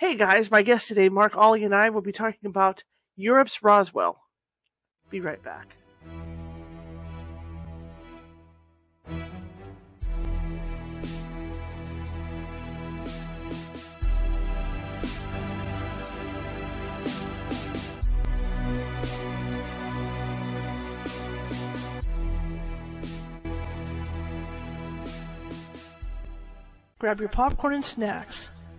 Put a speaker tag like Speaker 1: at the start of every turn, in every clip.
Speaker 1: Hey guys, my guest today, Mark Olly, and I will be talking about Europe's Roswell. Be right back. Grab your popcorn and snacks.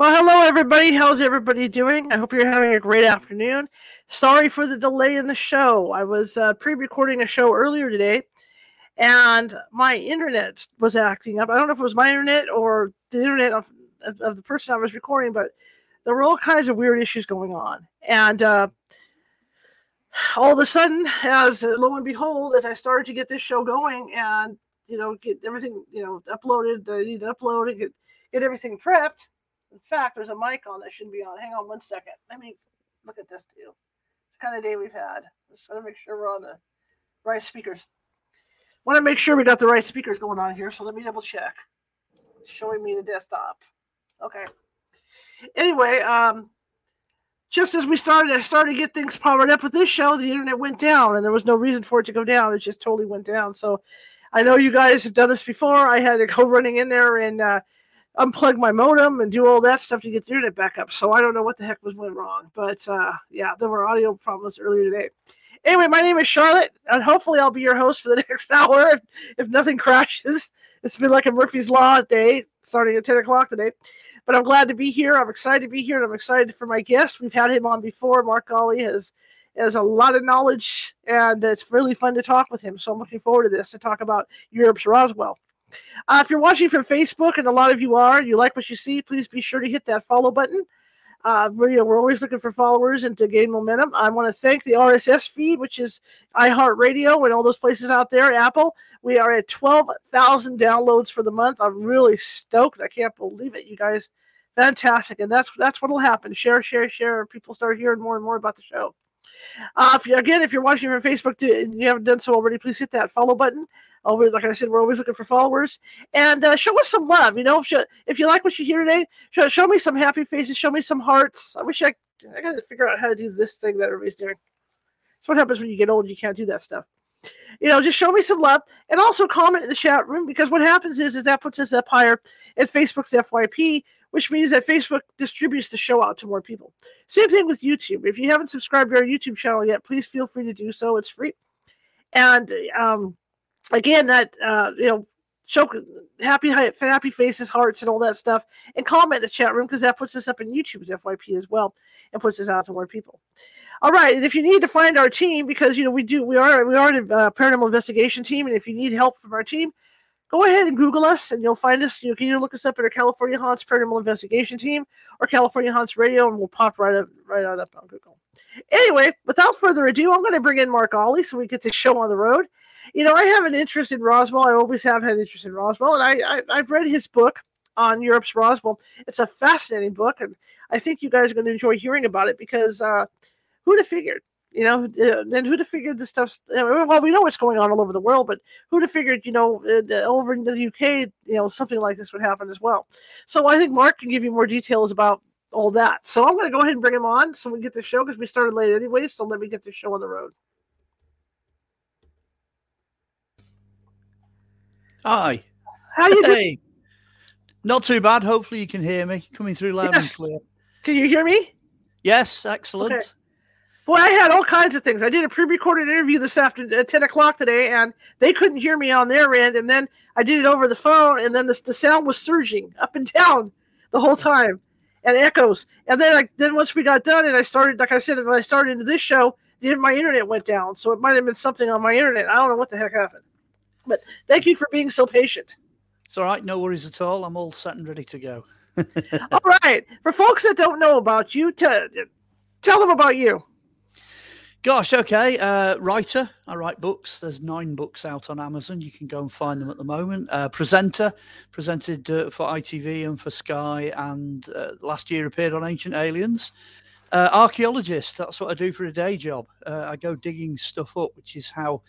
Speaker 1: Well, hello everybody. How's everybody doing? I hope you're having a great afternoon. Sorry for the delay in the show. I was uh, pre-recording a show earlier today, and my internet was acting up. I don't know if it was my internet or the internet of, of, of the person I was recording, but there were all kinds of weird issues going on. And uh, all of a sudden, as uh, lo and behold, as I started to get this show going and you know get everything you know uploaded, I need to upload and get get everything prepped in fact, there's a mic on that shouldn't be on. Hang on one second. Let me look at this too. It's the kind of day we've had. Just want to make sure we're on the right speakers. Want to make sure we got the right speakers going on here. So let me double check. It's showing me the desktop. Okay. Anyway, um, just as we started, I started to get things powered up with this show. The internet went down, and there was no reason for it to go down. It just totally went down. So I know you guys have done this before. I had to go running in there and uh, unplug my modem and do all that stuff to get the internet back up. So I don't know what the heck was went wrong, but uh, yeah, there were audio problems earlier today. Anyway, my name is Charlotte, and hopefully I'll be your host for the next hour if, if nothing crashes. It's been like a Murphy's Law day, starting at 10 o'clock today. But I'm glad to be here. I'm excited to be here, and I'm excited for my guest. We've had him on before. Mark Olly has has a lot of knowledge, and it's really fun to talk with him. So I'm looking forward to this to talk about Europe's Roswell. Uh, if you're watching from Facebook, and a lot of you are, you like what you see, please be sure to hit that follow button. Uh, we're, you know, we're always looking for followers and to gain momentum. I want to thank the RSS feed, which is iHeartRadio and all those places out there. Apple, we are at 12,000 downloads for the month. I'm really stoked. I can't believe it, you guys. Fantastic, and that's that's what'll happen. Share, share, share. People start hearing more and more about the show. Uh, if you, again, if you're watching from Facebook and you haven't done so already, please hit that follow button. Always, like I said, we're always looking for followers and uh, show us some love. You know, if you, if you like what you hear today, show, show me some happy faces, show me some hearts. I wish I I got to figure out how to do this thing that everybody's doing. That's what happens when you get old. You can't do that stuff. You know, just show me some love and also comment in the chat room because what happens is, is that puts us up higher at Facebook's FYP, which means that Facebook distributes the show out to more people. Same thing with YouTube. If you haven't subscribed to our YouTube channel yet, please feel free to do so. It's free. And um, again, that uh, you know, show happy happy faces, hearts, and all that stuff, and comment in the chat room because that puts us up in YouTube's FYP as well, and puts us out to more people. All right, and if you need to find our team, because you know we do, we are we are a uh, paranormal investigation team, and if you need help from our team, go ahead and Google us, and you'll find us. You can either look us up at our California Haunts Paranormal Investigation Team or California Haunts Radio, and we'll pop right up right on up on Google. Anyway, without further ado, I'm going to bring in Mark Olly so we get this show on the road you know, I have an interest in Roswell. I always have had interest in Roswell, and I, I have read his book on Europe's Roswell. It's a fascinating book, and I think you guys are going to enjoy hearing about it because uh, who'd have figured? You know, uh, and who'd have figured this stuff? Well, we know what's going on all over the world, but who'd have figured, you know, uh, over in the UK, you know, something like this would happen as well. So I think Mark can give you more details about all that. So I'm going to go ahead and bring him on so we get the show because we started late anyway. So let me get the show on the road.
Speaker 2: Hi.
Speaker 1: How you doing?
Speaker 2: Hey. Not too bad. Hopefully you can hear me coming through loud yes. and clear.
Speaker 1: Can you hear me?
Speaker 2: Yes, excellent. Okay.
Speaker 1: Boy, I had all kinds of things. I did a pre-recorded interview this afternoon at uh, 10 o'clock today, and they couldn't hear me on their end. And then I did it over the phone, and then the, the sound was surging up and down the whole time, and echoes. And then, I, then once we got done, and I started, like I said, when I started into this show, then my internet went down. So it might have been something on my internet. I don't know what the heck happened. But thank you for being so patient.
Speaker 2: It's all right. No worries at all. I'm all set and ready to go.
Speaker 1: all right. For folks that don't know about you, t- tell them about you.
Speaker 2: Gosh, okay. Uh, writer. I write books. There's nine books out on Amazon. You can go and find them at the moment. Uh, presenter, presented uh, for ITV and for Sky, and uh, last year appeared on Ancient Aliens. Uh, archaeologist. That's what I do for a day job. Uh, I go digging stuff up, which is how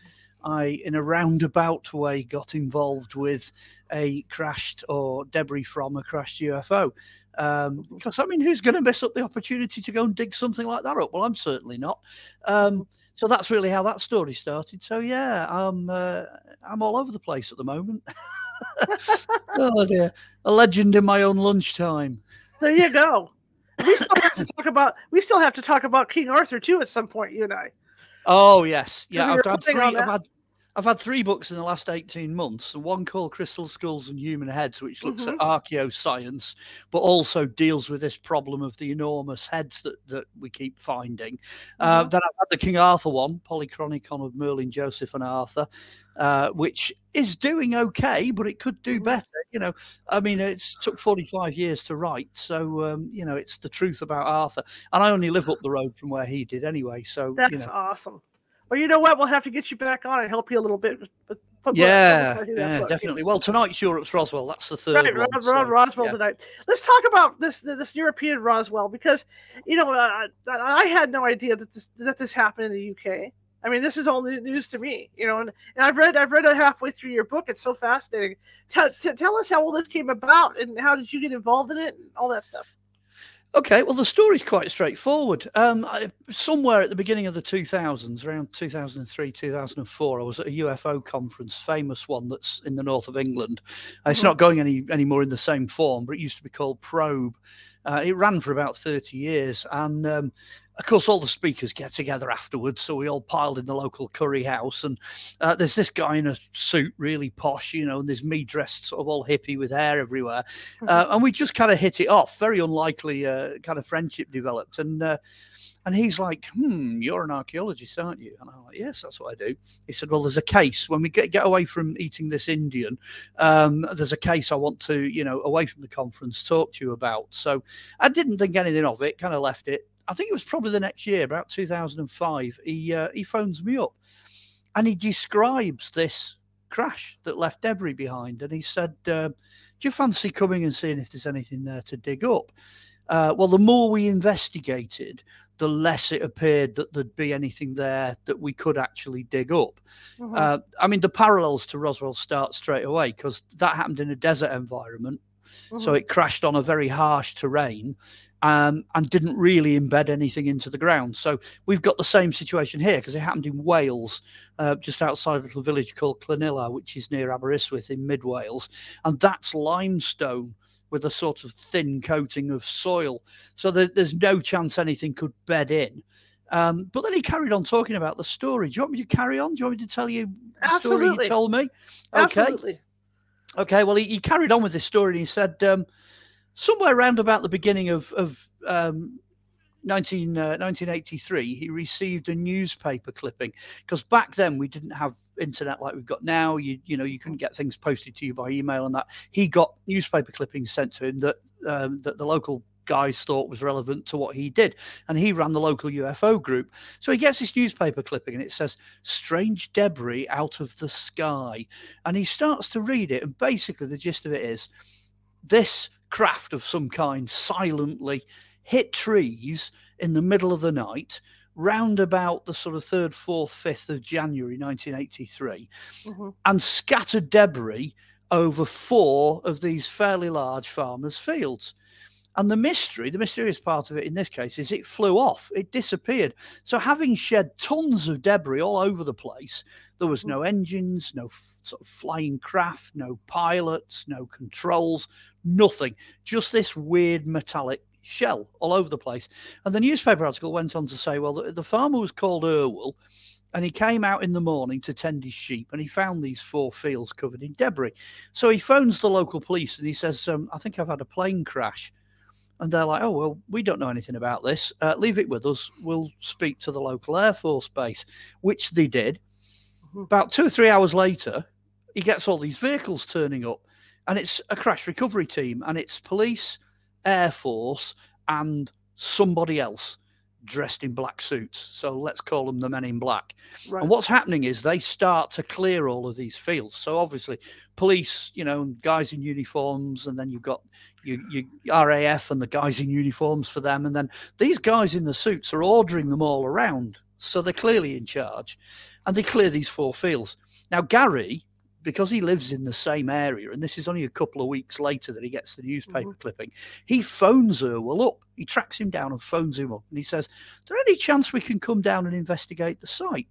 Speaker 2: I, in a roundabout way, got involved with a crashed or debris from a crashed UFO. Um, because I mean, who's going to miss up the opportunity to go and dig something like that up? Well, I'm certainly not. Um, so that's really how that story started. So yeah, I'm uh, I'm all over the place at the moment. oh dear, a legend in my own lunchtime.
Speaker 1: There you go. We still have to talk about we still have to talk about King Arthur too at some point. You and I.
Speaker 2: Oh yes, yeah. I've had, three, I've had I've had three books in the last 18 months, and one called Crystal Skulls and Human Heads, which looks mm-hmm. at archaeoscience, but also deals with this problem of the enormous heads that, that we keep finding. Uh, mm-hmm. Uh, then I've had the King Arthur one, Polychronicon of Merlin, Joseph, and Arthur, uh, which is doing okay, but it could do mm-hmm. better. You know, I mean, it's took 45 years to write. So, um, you know, it's the truth about Arthur. And I only live up the road from where he did anyway. So,
Speaker 1: that's
Speaker 2: you know.
Speaker 1: awesome. Well, you know what? We'll have to get you back on and help you a little bit.
Speaker 2: yeah, yeah, book. definitely. Well, tonight's Europe's Roswell. That's the third right, one.
Speaker 1: Ron, so, Roswell yeah. tonight. Let's talk about this this European Roswell because you know uh, I had no idea that this that this happened in the UK. I mean, this is all news to me, you know. And, and I've read I've read it halfway through your book. It's so fascinating. Tell, t- tell us how all this came about and how did you get involved in it and all that stuff.
Speaker 2: Okay, well, the story's quite straightforward. Um, I, somewhere at the beginning of the 2000s, around 2003, 2004, I was at a UFO conference, famous one that's in the north of England. Uh, it's mm-hmm. not going any anymore in the same form, but it used to be called Probe. Uh, it ran for about 30 years. And um, of course, all the speakers get together afterwards. So we all piled in the local curry house. And uh, there's this guy in a suit, really posh, you know, and there's me dressed sort of all hippie with hair everywhere. Uh, and we just kind of hit it off. Very unlikely uh, kind of friendship developed. And uh, and he's like, hmm, you're an archaeologist, aren't you? And I'm like, yes, that's what I do. He said, well, there's a case when we get, get away from eating this Indian. Um, there's a case I want to, you know, away from the conference, talk to you about. So I didn't think anything of it, kind of left it. I think it was probably the next year, about 2005. He uh, he phones me up, and he describes this crash that left debris behind, and he said, uh, "Do you fancy coming and seeing if there's anything there to dig up?" Uh, well, the more we investigated, the less it appeared that there'd be anything there that we could actually dig up. Mm-hmm. Uh, I mean, the parallels to Roswell start straight away because that happened in a desert environment. Mm-hmm. So it crashed on a very harsh terrain um, and didn't really embed anything into the ground. So we've got the same situation here because it happened in Wales, uh, just outside a little village called Llanilar, which is near Aberystwyth in mid Wales. And that's limestone with a sort of thin coating of soil. So there, there's no chance anything could bed in. Um, but then he carried on talking about the story. Do you want me to carry on? Do you want me to tell you the Absolutely. story he told me?
Speaker 1: Okay. Absolutely.
Speaker 2: Okay. Well, he, he carried on with this story and he said um, somewhere around about the beginning of, of um, 19, uh, 1983, he received a newspaper clipping because back then we didn't have internet like we've got now. You you know you couldn't get things posted to you by email and that. He got newspaper clippings sent to him that um, that the local guys thought was relevant to what he did. And he ran the local UFO group. So he gets this newspaper clipping and it says, Strange debris out of the sky. And he starts to read it. And basically, the gist of it is this craft of some kind silently hit trees in the middle of the night round about the sort of 3rd, 4th, 5th of January 1983 mm-hmm. and scattered debris over four of these fairly large farmers' fields. And the mystery, the mysterious part of it in this case, is it flew off, it disappeared. So, having shed tons of debris all over the place, there was no engines, no f- sort of flying craft, no pilots, no controls, nothing. Just this weird metallic shell all over the place. And the newspaper article went on to say, well, the, the farmer was called Irwell and he came out in the morning to tend his sheep and he found these four fields covered in debris. So he phones the local police and he says, um, I think I've had a plane crash. And they're like, oh, well, we don't know anything about this. Uh, leave it with us. We'll speak to the local Air Force base, which they did. Mm-hmm. About two or three hours later, he gets all these vehicles turning up and it's a crash recovery team and it's police Air Force and somebody else dressed in black suits. So let's call them the men in black.
Speaker 1: Right.
Speaker 2: And what's happening is they start to clear all of these fields. So obviously, police, you know, guys in uniforms, and then you've got you, you RAF and the guys in uniforms for them, and then these guys in the suits are ordering them all around. So they're clearly in charge, and they clear these four fields. Now Gary, because he lives in the same area, and this is only a couple of weeks later that he gets the newspaper
Speaker 1: Mhm.
Speaker 2: clipping, he phones Irwell up. He tracks him down and phones him up, and he says, Is there any chance we can come down and investigate the site?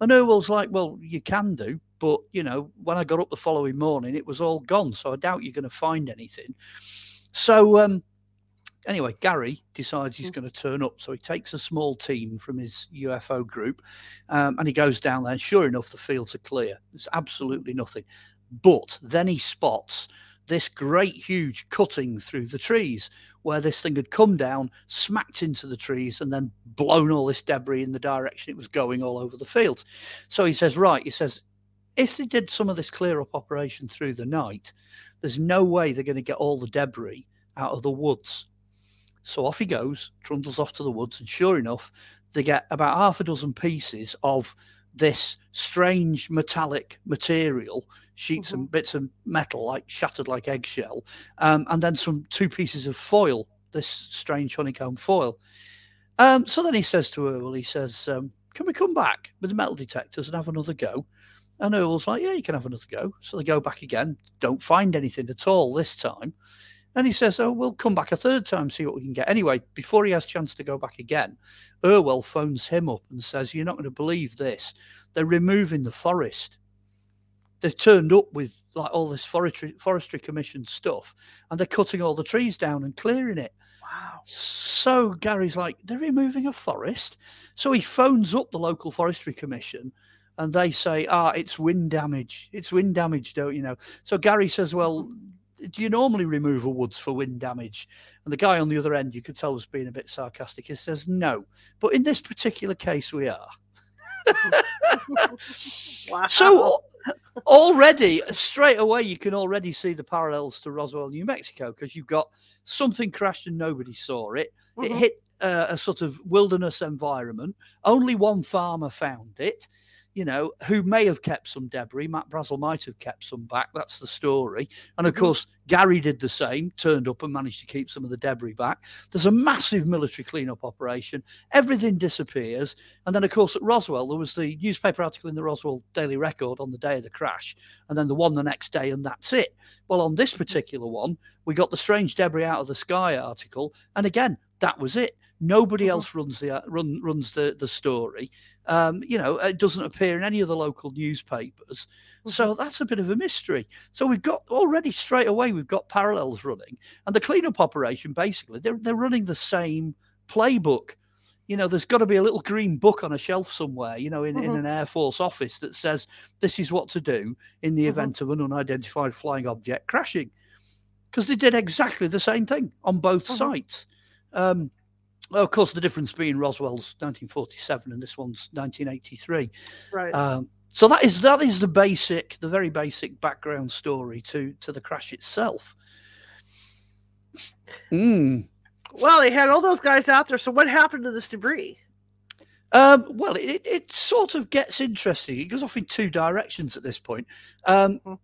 Speaker 2: And Irwell's like, well, you can do, but you know, when I got up the following morning, it was all gone. So I doubt you're going to find anything. So um, anyway, Gary decides he's
Speaker 1: Mm.
Speaker 2: going to turn up. So he takes a small team from his UFO group, um, and he goes down there. And sure enough, the fields are clear. There's absolutely nothing. But then he spots this great, huge cutting through the trees where this thing had come down, smacked into the trees, and then blown all this debris in the direction it was going all over the fields. So he says, Right, he says, if they did some of this clear up operation through the night, there's no way they're going to get all the debris out of the woods. So off he goes, trundles off to the woods, and sure enough, they get about half a dozen pieces of this strange metallic material, sheets and bits of metal, like shattered like eggshell, um, and then some two pieces of foil, this strange honeycomb foil. Um, so then he says to Earl, he says, um, Can we come back with the metal detectors and have another go? And Earl's like, Yeah, you can have another go. So they go back again, don't find anything at all this time. And he says, Oh, we'll come back a third time, see what we can get. Anyway, before he has a chance to go back again, Irwell phones him up and says, You're not going to believe this. They're removing the forest. They've turned up with like all this forestry, forestry commission stuff and they're cutting all the trees down and clearing it.
Speaker 1: wow.
Speaker 2: So Gary's like, they're removing a forest. So he phones up the local forestry commission and they say, ah, it's wind damage. It's wind damage, don't you know? So Gary says, well, do you normally remove a woods for wind damage? And the guy on the other end, you could tell was being a bit sarcastic. He says, no, but in this particular case, we are.
Speaker 1: Wow.
Speaker 2: So already, straight away, you can already see the parallels to Roswell, New Mexico, because you've got something crashed and nobody saw it. It
Speaker 1: Mhm.
Speaker 2: hit uh, a sort of wilderness environment. Only one farmer found it. You know, who may have kept some debris. Mac Brazel might have kept some back. That's the story. And of
Speaker 1: Mhm.
Speaker 2: course, Gary did the same, turned up and managed to keep some of the debris back. There's a massive military cleanup operation. Everything disappears. And then, of course, at Roswell, there was the newspaper article in the Roswell Daily Record on the day of the crash, and then the one the next day, and that's it. Well, on this particular one, we got the strange debris out of the sky article, and again, that was it. Nobody
Speaker 1: Mhm.
Speaker 2: else runs the run, runs the the story. Um, you know, it doesn't appear in any of the local newspapers. So that's a bit of a mystery. So we've got already straight away we've got parallels running, and the cleanup operation basically they're they're running the same playbook. You know, there's got to be a little green book on a shelf somewhere, you know, in, in
Speaker 1: Mhm.
Speaker 2: an Air Force office that says this is what to do in the
Speaker 1: Mhm.
Speaker 2: event of an unidentified flying object crashing. Because they did exactly the same thing on both
Speaker 1: Mhm.
Speaker 2: sites. Um, well, of course, the difference being Roswell's 1947 and this one's 1983.
Speaker 1: right.
Speaker 2: Um, so that is that is the basic, the very basic background story to to the crash itself. Mm.
Speaker 1: well, they had all those guys out there. So what happened to this debris?
Speaker 2: Um, well, it, it sort of gets interesting. It goes off in two directions at this point. Um,
Speaker 1: Mhm.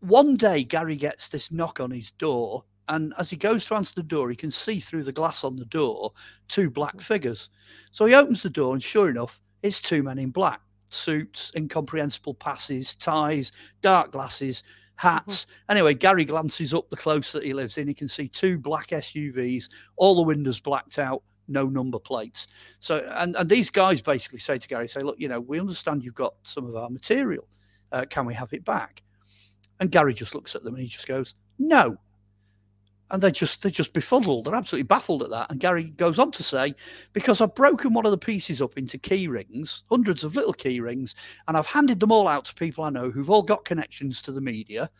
Speaker 2: one day, Gary gets this knock on his door, and as he goes to answer the door, he can see through the glass on the door two black figures. So he opens the door, and sure enough, it's two men in black suits, incomprehensible passes, ties, dark glasses, hats. Anyway, Gary glances up the close that he lives in. He can see two black SUVs, all the windows blacked out, no number plates. So, and, and these guys basically say to Gary, say, look, you know, we understand you've got some of our material. Uh, can we have it back? And Gary just looks at them and he just goes, no. And they're just they're just befuddled. They're absolutely baffled at that. And Gary goes on to say, because I've broken one of the pieces up into key rings, hundreds of little key rings, and I've handed them all out to people I know who've all got connections to the media.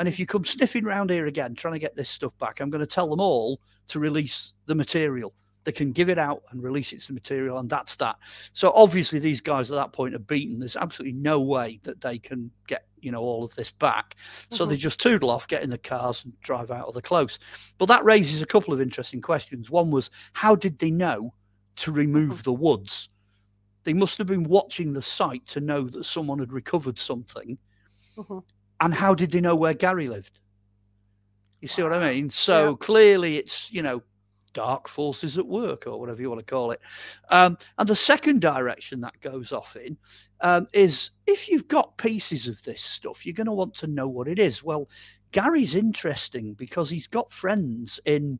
Speaker 2: And if you come sniffing round here again trying to get this stuff back, I'm going to tell them all to release the material. They can give it out and release it to the material, and that's that. So obviously, these guys at that point are beaten. There's absolutely no way that they can get you know all of this back. So they just toodle off, get in the cars, and drive out of the close. But that raises a couple of interesting questions. One was, how did they know to remove the woods. They must have been watching the site to know that someone had recovered something.
Speaker 1: Mhm.
Speaker 2: And how did they know where Gary lived? You see what I mean? So clearly it's, you know, dark forces at work or whatever you want to call it. Um, and the second direction that goes off in um, is if you've got pieces of this stuff, you're going to want to know what it is. Well, Gary's interesting because he's got friends in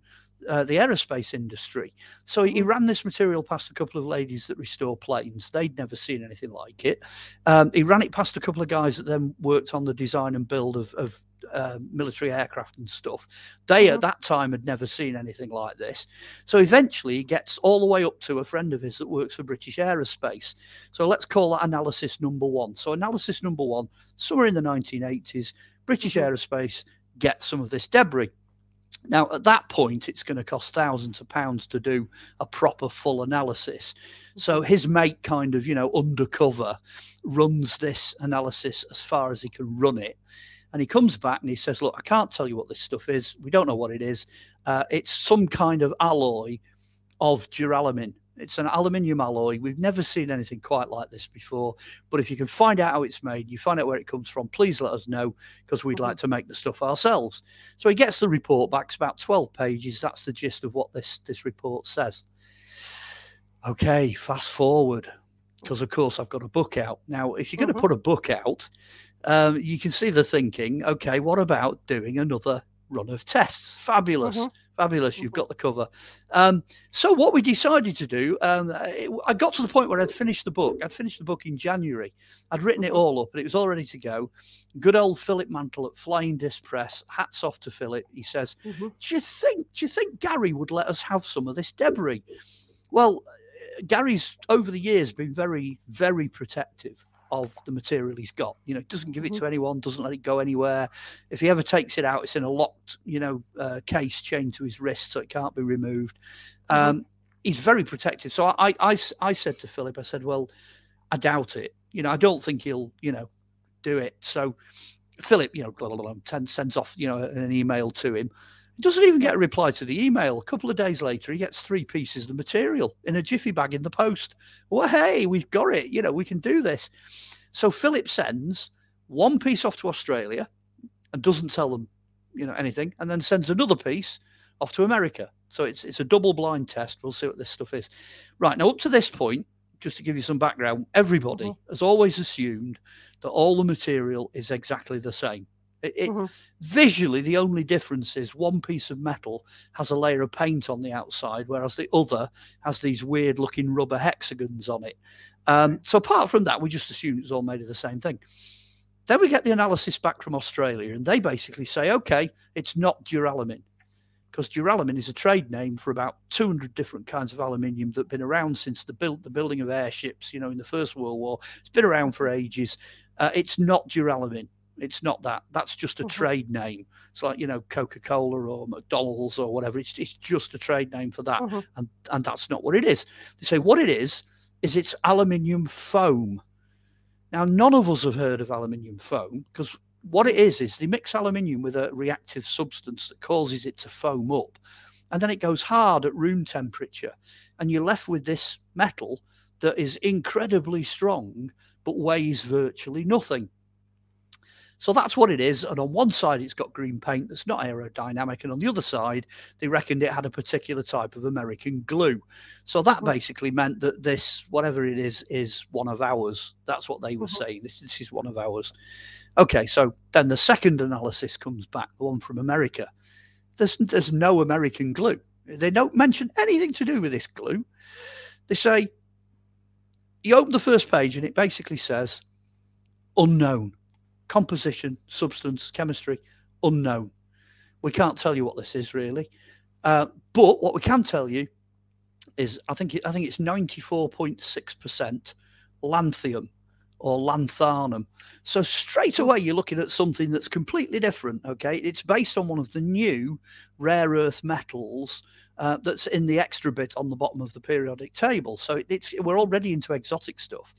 Speaker 2: uh, the aerospace industry. So he
Speaker 1: Mhm.
Speaker 2: ran this material past a couple of ladies that restore planes. They'd never seen anything like it. Um, he ran it past a couple of guys that then worked on the design and build of, of uh, military aircraft and stuff. They at that time had never seen anything like this. So eventually he gets all the way up to a friend of his that works for British Aerospace. So let's call that analysis number one. So analysis number one, somewhere in the 1980s, British
Speaker 1: Mhm.
Speaker 2: Aerospace gets some of this debris. Now, at that point, it's going to cost thousands of pounds to do a proper full analysis. So his mate, kind of, you know, undercover, runs this analysis as far as he can run it. And he comes back and he says, Look, I can't tell you what this stuff is. We don't know what it is. Uh, it's some kind of alloy of duralumin. It's an aluminium alloy. We've never seen anything quite like this before. But if you can find out how it's made, you find out where it comes from, please let us know because we'd like to make the stuff ourselves. So he gets the report back. It's about 12 pages. That's the gist of what this, this report says. Okay, fast forward. Because, of course, I've got a book out. Now, if you're going to put a book out, um, you can see the thinking okay, what about doing another run of tests? Fabulous.
Speaker 1: Mhm.
Speaker 2: Fabulous. You've got the cover. Um, so, what we decided to do, um, it- I got to the point where I'd finished the book. I'd finished the book in January. I'd written it
Speaker 1: Mhm.
Speaker 2: all up and it was all ready to go. Good old Philip Mantle at Flying Disc Press. Hats off to Philip. He says,
Speaker 1: Mhm.
Speaker 2: do you think do you think Gary would let us have some of this debris? Well, uh, Gary's over the years been very, very protective of the material he's got. You know, doesn't give it
Speaker 1: Mhm.
Speaker 2: to anyone, doesn't let it go anywhere. If he ever takes it out, it's in a locked, you know, uh, case chained to his wrist, so it can't be removed.
Speaker 1: Mhm.
Speaker 2: Um, he's very protective. So I, I, I said to Philip, I said, well, I doubt it. You know, I don't think he'll, you know, do it. So Philip, you know, blah, blah, blah, sends off, you know, an email to him. He doesn't even get a reply to the email. A couple of days later, he gets three pieces of material in a jiffy bag in the post. Well, hey, we've got it. You know, we can do this. So Philip sends one piece off to Australia and doesn't tell them, you know, anything, and then sends another piece off to America. So it's it's a double blind test. We'll see what this stuff is. Right now, up to this point, just to give you some background, everybody
Speaker 1: Mhm.
Speaker 2: has always assumed that all the material is exactly the same. It, it,
Speaker 1: Mhm.
Speaker 2: Visually, the only difference is one piece of metal has a layer of paint on the outside, whereas the other has these weird looking rubber hexagons on it. Um, so, apart from that, we just assume it's all made of the same thing. Then we get the analysis back from Australia, and they basically say, okay, it's not duralumin, because duralumin is a trade name for about 200 different kinds of aluminium that have been around since the, build, the building of airships, you know, in the First World War. It's been around for ages. Uh, it's not duralumin. It's not that. That's just a
Speaker 1: Mhm.
Speaker 2: trade name. It's like you know Coca Cola or McDonald's or whatever. It's, it's just a trade name for that,
Speaker 1: Mhm.
Speaker 2: and and that's not what it is. They say what it is is it's aluminium foam. Now none of us have heard of aluminium foam because what it is is they mix aluminium with a reactive substance that causes it to foam up, and then it goes hard at room temperature, and you're left with this metal that is incredibly strong but weighs virtually nothing. So that's what it is. And on one side, it's got green paint that's not aerodynamic. And on the other side, they reckoned it had a particular type of American glue. So that basically meant that this, whatever it is, is one of ours. That's what they were
Speaker 1: Mhm.
Speaker 2: saying. This, this is one of ours. Okay, so then the second analysis comes back, the one from America. There's, there's no American glue. They don't mention anything to do with this glue. They say, you open the first page and it basically says unknown composition, substance, chemistry, unknown. We can't tell you what this is really, uh, but what we can tell you is I think I think it's ninety four point six percent lanthium or lanthanum. So straight away you're looking at something that's completely different. Okay, it's based on one of the new rare earth metals uh, that's in the extra bit on the bottom of the periodic table. So it, it's we're already into exotic stuff.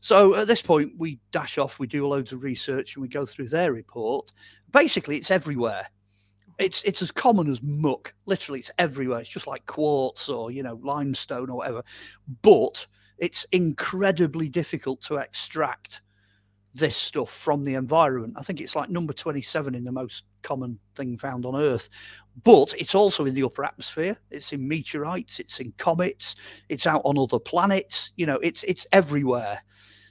Speaker 2: So at this point, we dash off, we do loads of research, and we go through their report. Basically, it's everywhere. it's it's as common as muck. Literally, it's everywhere. It's just like quartz or you know limestone or whatever. But it's incredibly difficult to extract this stuff from the environment. I think it's like number 27 in the most common thing found on Earth. But it's also in the upper atmosphere. It's in meteorites, it's in comets, it's out on other planets, you know, it's it's everywhere.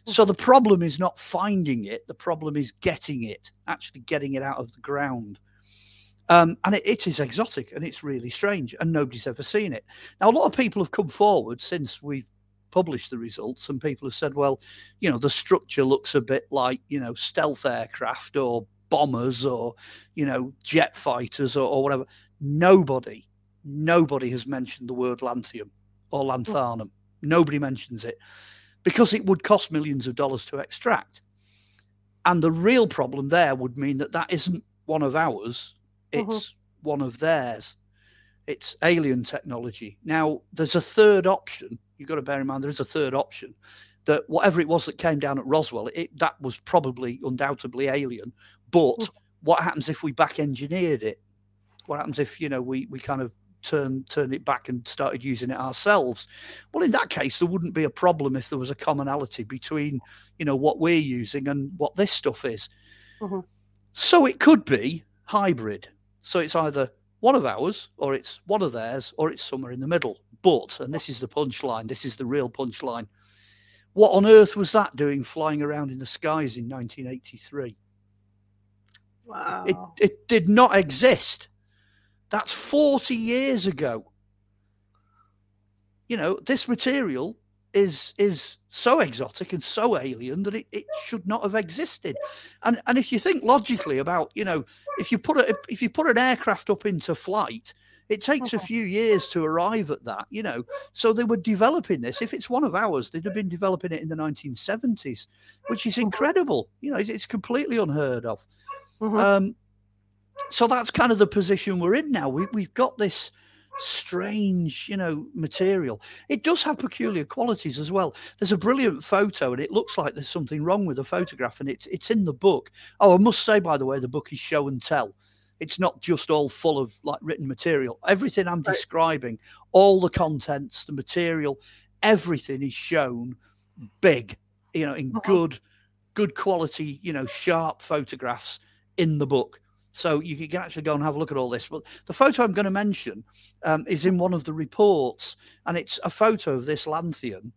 Speaker 2: So the problem is not finding it, the problem is getting it, actually getting it out of the ground. Um, and it, it is exotic and it's really strange, and nobody's ever seen it. Now, a lot of people have come forward since we've published the results, and people have said, well, you know, the structure looks a bit like, you know, stealth aircraft or bombers or, you know, jet fighters or, or whatever. Nobody, nobody has mentioned the word lanthium or lanthanum. Nobody mentions it because it would cost millions of dollars to extract. And the real problem there would mean that that isn't one of ours, Mm-hmm. It's mm-hmm. one of theirs. It's alien technology. Now, there's a third option. You've got to bear in mind there is a third option that whatever it was that came down at Roswell, it, that was probably undoubtedly alien. But mm-hmm. what happens if we back engineered it? What happens if you know we we kind of turn turn it back and started using it ourselves? Well, in that case, there wouldn't be a problem if there was a commonality between you know what we're using and what this stuff is. Mm-hmm. So it could be hybrid. So it's either one of ours, or it's one of theirs, or it's somewhere in the middle. But, and this is the punchline, this is the real punchline. What on earth was that doing flying around in the skies in 1983?
Speaker 1: Wow.
Speaker 2: It, it did not exist. That's 40 years ago. You know, this material is is so exotic and so alien that it, it should not have existed. And and if you think logically about, you know, if you put a, if you put an aircraft up into flight, it takes a few years to arrive at that, you know. So they were developing this. If it's one of ours, they'd have been developing it in the 1970s, which is incredible. You know, it's, it's completely unheard of. Mm-hmm. Um, so that's kind of the position we're in now. We, we've got this strange, you know, material. It does have peculiar qualities as well. There's a brilliant photo, and it looks like there's something wrong with the photograph, and it's it's in the book. Oh, I must say, by the way, the book is show and tell. It's not just all full of like written material. Everything I'm right. describing, all the contents, the material, everything is shown big, you know, in uh-huh. good, good quality, you know, sharp photographs in the book. So you can actually go and have a look at all this. But the photo I'm going to mention um, is in one of the reports, and it's a photo of this lanthium.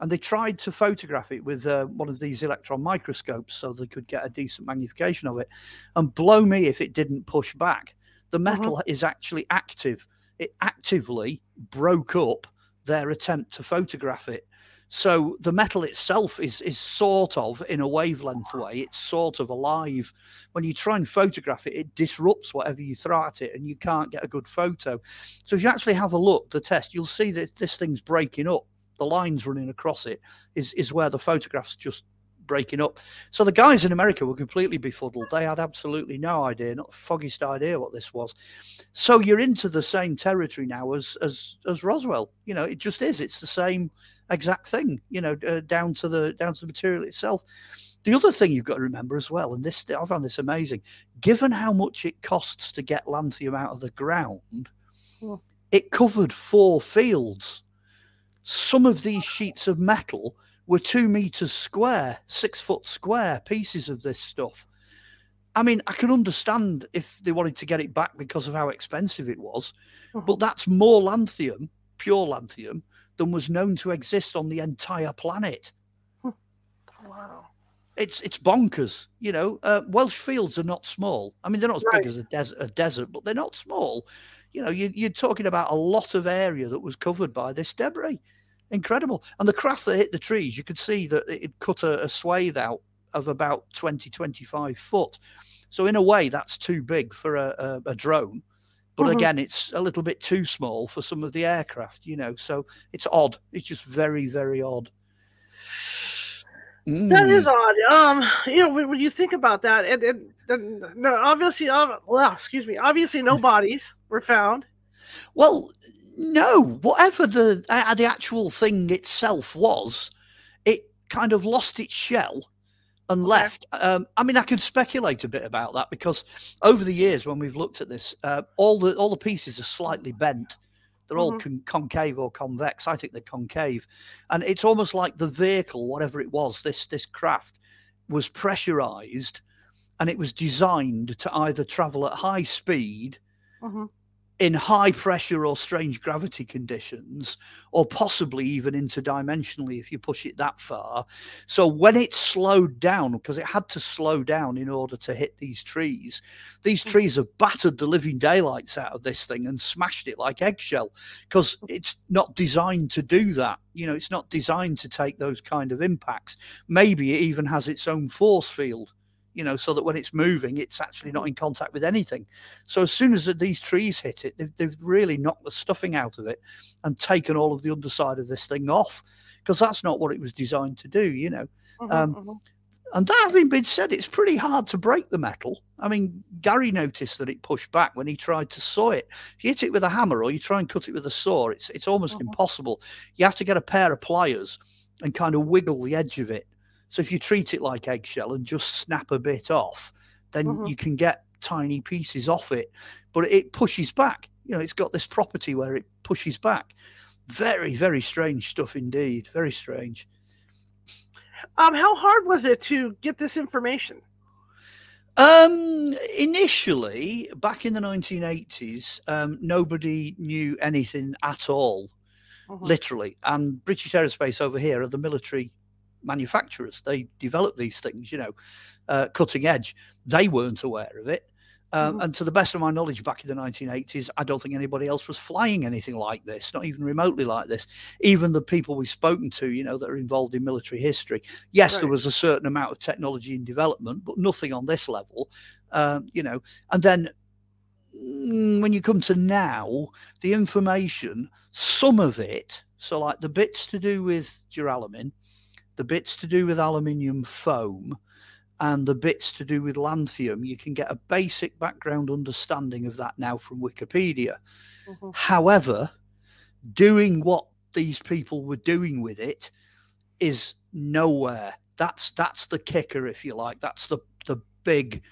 Speaker 2: And they tried to photograph it with uh, one of these electron microscopes so they could get a decent magnification of it. And blow me if it didn't push back. The uh-huh. metal uh-huh. is actually active. It actively broke up their attempt to photograph it. So the metal itself is is sort of in a wavelength way. It's sort of alive. When you try and photograph it, it disrupts whatever you throw at it, and you can't get a good photo. So if you actually have a look, the test, you'll see that this thing's breaking up. The lines running across it is is where the photograph's just breaking up. So the guys in America were completely befuddled. They had absolutely no idea, not foggiest idea what this was. So you're into the same territory now as as as Roswell. You know, it just is. It's the same exact thing, you know, uh, down to the down to the material itself. The other thing you've got to remember as well, and this I found this amazing, given how much it costs to get lanthium out of the ground, hmm. it covered four fields. Some of these sheets of metal were two meters square, six foot square pieces of this stuff. I mean, I can understand if they wanted to get it back because of how expensive it was, mm-hmm. but that's more lanthium, pure lanthium, than was known to exist on the entire planet.
Speaker 1: Wow.
Speaker 2: It's it's bonkers, you know. Uh, Welsh fields are not small. I mean, they're not as right. big as a desert, a desert, but they're not small. You know, you, you're talking about a lot of area that was covered by this debris. Incredible. And the craft that hit the trees, you could see that it cut a, a swathe out of about 20, 25 foot. So in a way, that's too big for a, a, a drone. But mm-hmm. again, it's a little bit too small for some of the aircraft, you know. So it's odd. It's just very, very odd.
Speaker 1: Mm. That is mm. odd. Um, you know, when, when you think about that, and, and, and no, obviously, uh, well, excuse me, obviously, no bodies were found.
Speaker 2: Well, no. Whatever the uh, the actual thing itself was, it kind of lost its shell and left. Um, I mean, I can speculate a bit about that because over the years, when we've looked at this, uh, all the all the pieces are slightly bent. They're all
Speaker 1: Mhm.
Speaker 2: con- concave or convex. I think they're concave, and it's almost like the vehicle, whatever it was, this this craft was pressurized, and it was designed to either travel at high speed
Speaker 1: Mhm.
Speaker 2: In high pressure or strange gravity conditions, or possibly even interdimensionally if you push it that far. So when it slowed down, because it had to slow down in order to hit these trees, these
Speaker 1: Mhm.
Speaker 2: trees have battered the living daylights out of this thing and smashed it like eggshell because it's not designed to do that. You know, it's not designed to take those kind of impacts. Maybe it even has its own force field you know, so that when it's moving, it's actually not in contact with anything. So as soon as these trees hit it, they've, they've really knocked the stuffing out of it and taken all of the underside of this thing off because that's not what it was designed to do, you know.
Speaker 1: Mhm,
Speaker 2: Um,
Speaker 1: mhm.
Speaker 2: And that having been said, it's pretty hard to break the metal. I mean, Gary noticed that it pushed back when he tried to saw it. If you hit it with a hammer or you try and cut it with a saw, it's it's almost
Speaker 1: Mhm.
Speaker 2: impossible. You have to get a pair of pliers and kind of wiggle the edge of it. So if you treat it like eggshell and just snap a bit off, then
Speaker 1: Mhm.
Speaker 2: you can get tiny pieces off it. But it pushes back. You know, it's got this property where it pushes back. Very, very strange stuff indeed. Very strange.
Speaker 1: Um, how hard was it to get this information?
Speaker 2: Um, initially, back in the 1980s, um, nobody knew anything at all,
Speaker 1: Mhm.
Speaker 2: literally. And British Aerospace over here are the military manufacturers. They develop these things, you know, uh, cutting edge. They weren't aware of it. Um,
Speaker 1: Mhm.
Speaker 2: And to the best of my knowledge, back in the 1980s, I don't think anybody else was flying anything like this, not even remotely like this. Even the people we've spoken to, you know, that are involved in military history. Yes, there was a certain amount of technology in development, but nothing on this level, um, you know. And then mm, when you come to now, the information, some of it, so like the bits to do with duralumin, the bits to do with aluminium foam, and the bits to do with lanthium, you can get a basic background understanding of that now from Wikipedia.
Speaker 1: Mhm.
Speaker 2: However, doing what these people were doing with it is nowhere. That's that's the kicker, if you like. That's the the big,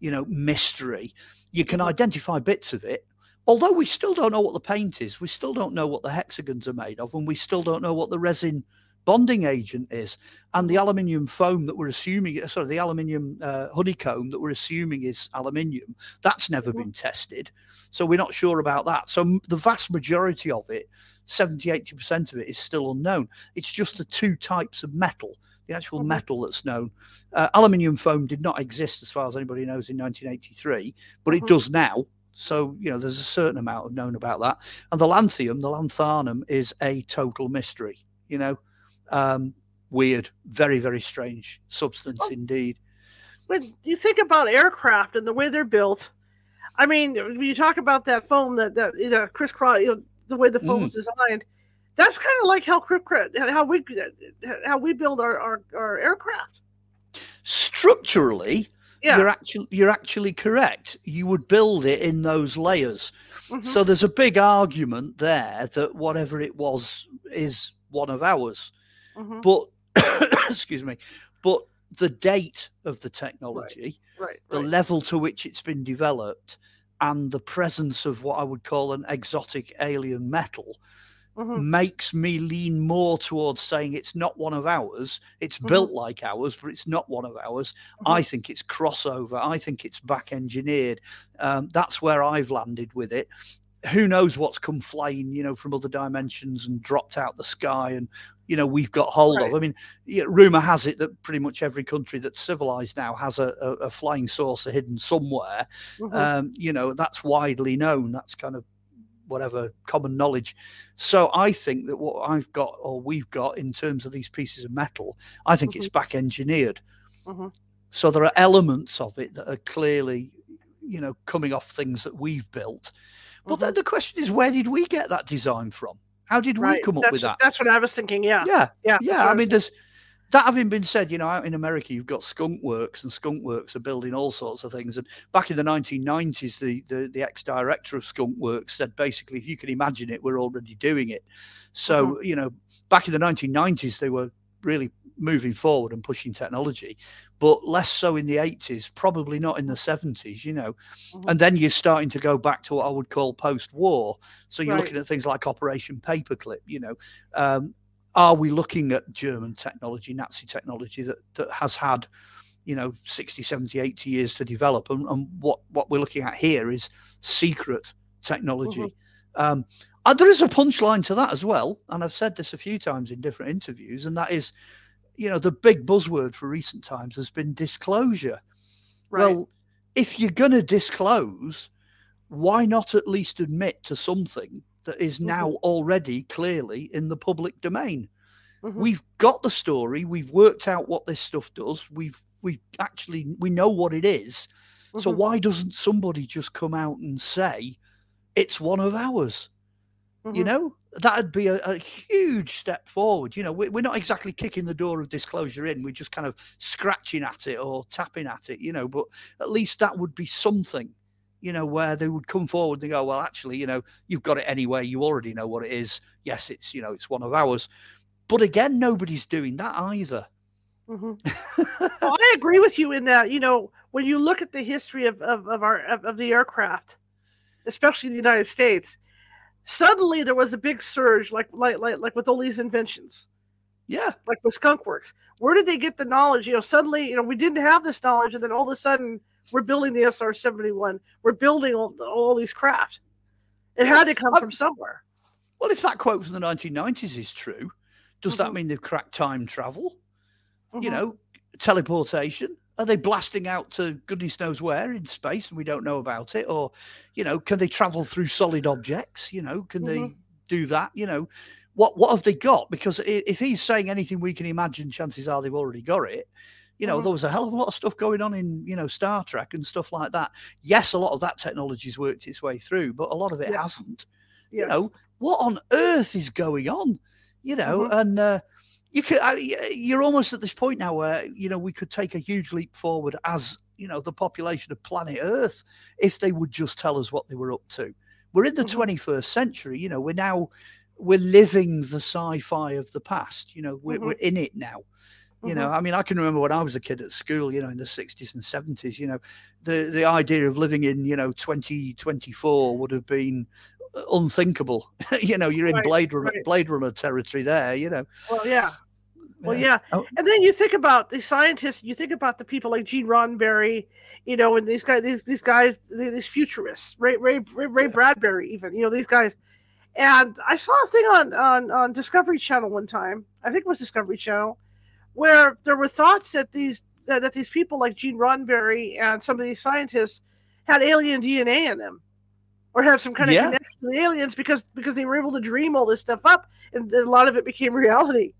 Speaker 2: you know, mystery. You can identify bits of it, although we still don't know what the paint is. We still don't know what the hexagons are made of, and we still don't know what the resin bonding agent is. And the aluminium foam that we're assuming, sorry, the aluminium uh, honeycomb that we're assuming is aluminium, that's never been tested. So we're not sure about that. So the vast majority of it, 70, 80% of it is still unknown. It's just the two types of metal, the actual metal that's known. Uh, aluminium foam did not exist, as far as anybody knows, in 1983, but
Speaker 1: Mhm.
Speaker 2: it does now. So, you know, there's a certain amount of known about that. And the lanthium, the lanthanum, is a total mystery, you know. Um, weird, very, very strange substance
Speaker 1: Oh.
Speaker 2: indeed.
Speaker 1: when you think about aircraft and the way they're built, I mean, when you talk about that foam that that you know, crisscross, you know, the way the foam
Speaker 2: Mm.
Speaker 1: is designed, that's kind of like how how we how we build our our, our aircraft.
Speaker 2: Structurally,
Speaker 1: Yeah.
Speaker 2: you're actually you're actually correct. You would build it in those layers.
Speaker 1: Mhm.
Speaker 2: So there's a big argument there that whatever it was is one of ours.
Speaker 1: Mhm.
Speaker 2: But excuse me, but the date of the technology,
Speaker 1: right,
Speaker 2: the
Speaker 1: right.
Speaker 2: level to which it's been developed, and the presence of what I would call an exotic alien metal
Speaker 1: Mhm.
Speaker 2: makes me lean more towards saying it's not one of ours. It's
Speaker 1: Mhm.
Speaker 2: built like ours, but it's not one of ours.
Speaker 1: Mhm.
Speaker 2: I think it's crossover. I think it's back engineered. Um, that's where I've landed with it. Who knows what's come flying, you know, from other dimensions and dropped out the sky, and you know we've got hold
Speaker 1: Right.
Speaker 2: of. I mean, yeah, rumor has it that pretty much every country that's civilized now has a, a, a flying saucer hidden somewhere.
Speaker 1: Mhm.
Speaker 2: Um, you know, that's widely known. That's kind of whatever common knowledge. So I think that what I've got or we've got in terms of these pieces of metal, I think it's back engineered.
Speaker 1: Mhm.
Speaker 2: So there are elements of it that are clearly, you know, coming off things that we've built. But then
Speaker 1: Mhm.
Speaker 2: the question is, where did we get that design from? How did we
Speaker 1: Right.
Speaker 2: come up with that?
Speaker 1: That's what I was thinking. Yeah,
Speaker 2: Yeah,
Speaker 1: yeah,
Speaker 2: yeah. I mean, there's that having been said, you know, out in America, you've got Skunk Works, and Skunk Works are building all sorts of things. And back in the 1990s, the the, the ex director of Skunk Works said basically, if you can imagine it, we're already doing it. So,
Speaker 1: Mm-hmm.
Speaker 2: you know, back in the 1990s, they were really moving forward and pushing technology, but less so in the 80s, probably not in the 70s, you know. Mm-hmm. And then you're starting to go back to what I would call post war. So you're right. looking at things like Operation Paperclip, you know. Um, are we looking at German technology, Nazi technology that, that has had, you know, 60, 70, 80 years to develop? And, and what, what we're looking at here is secret technology. Mm-hmm. Um, uh, there is a punchline to that as well. And I've said this a few times in different interviews, and that is you know, the big buzzword for recent times has been disclosure. Right. Well, if you're going to disclose, why not at least admit to something that is now mm-hmm. already clearly in the public domain? Mm-hmm. We've got the story. We've worked out what this stuff does. We've we've actually we know what it is. Mm-hmm. So why doesn't somebody just come out and say it's one of ours? You mm-hmm. know, that'd be a, a, huge step forward. You know, we, are not exactly kicking the door of disclosure in; we're just kind of scratching at it or tapping at it. You know, but at least that would be something. You know, where they would come forward and go, "Well, actually, you know, you've got it anyway. You already know what it is. Yes, it's you know, it's one of ours." But again, nobody's doing that either.
Speaker 1: Mm-hmm. well, I agree with you in that. You know, when you look at the history of of, of our of, of the aircraft, especially in the United States suddenly there was a big surge, like like like, like with all these inventions.
Speaker 2: Yeah,
Speaker 1: like with Skunk Works. Where did they get the knowledge? You know, suddenly, you know, we didn't have this knowledge, and then all of a sudden, we're building the SR seventy one. We're building all, all these craft. It had to come I, from somewhere.
Speaker 2: Well, if that quote from the nineteen nineties is true, does mm-hmm. that mean they've cracked time travel? Mm-hmm. You know, teleportation. Are they blasting out to goodness knows where in space and we don't know about it? Or, you know, can they travel through solid objects? You know, can mm-hmm. they do that? You know, what what have they got? Because if he's saying anything we can imagine, chances are they've already got it. You know, mm-hmm. there was a hell of a lot of stuff going on in, you know, Star Trek and stuff like that. Yes, a lot of that technology's worked its way through, but a lot of it yes. hasn't. Yes. You know, what on earth is going on? You know, mm-hmm. and uh, you could you're almost at this point now where you know we could take a huge leap forward as you know the population of planet earth if they would just tell us what they were up to we're in the mm-hmm. 21st century you know we're now we're living the sci-fi of the past you know we're, mm-hmm. we're in it now you know mm-hmm. i mean i can remember when i was a kid at school you know in the 60s and 70s you know the the idea of living in you know 2024 would have been unthinkable you know you're in right, blade runner right. blade runner territory there you know
Speaker 1: well yeah well, uh, yeah. Oh. And then you think about the scientists, you think about the people like Gene Roddenberry, you know, and these guys, these these guys, these futurists, Ray Ray Ray, Ray Bradbury, even, you know, these guys. And I saw a thing on, on on Discovery Channel one time. I think it was Discovery Channel, where there were thoughts that these that, that these people like Gene Roddenberry and some of these scientists had alien DNA in them or had some kind of yeah. connection to the aliens because because they were able to dream all this stuff up and a lot of it became reality.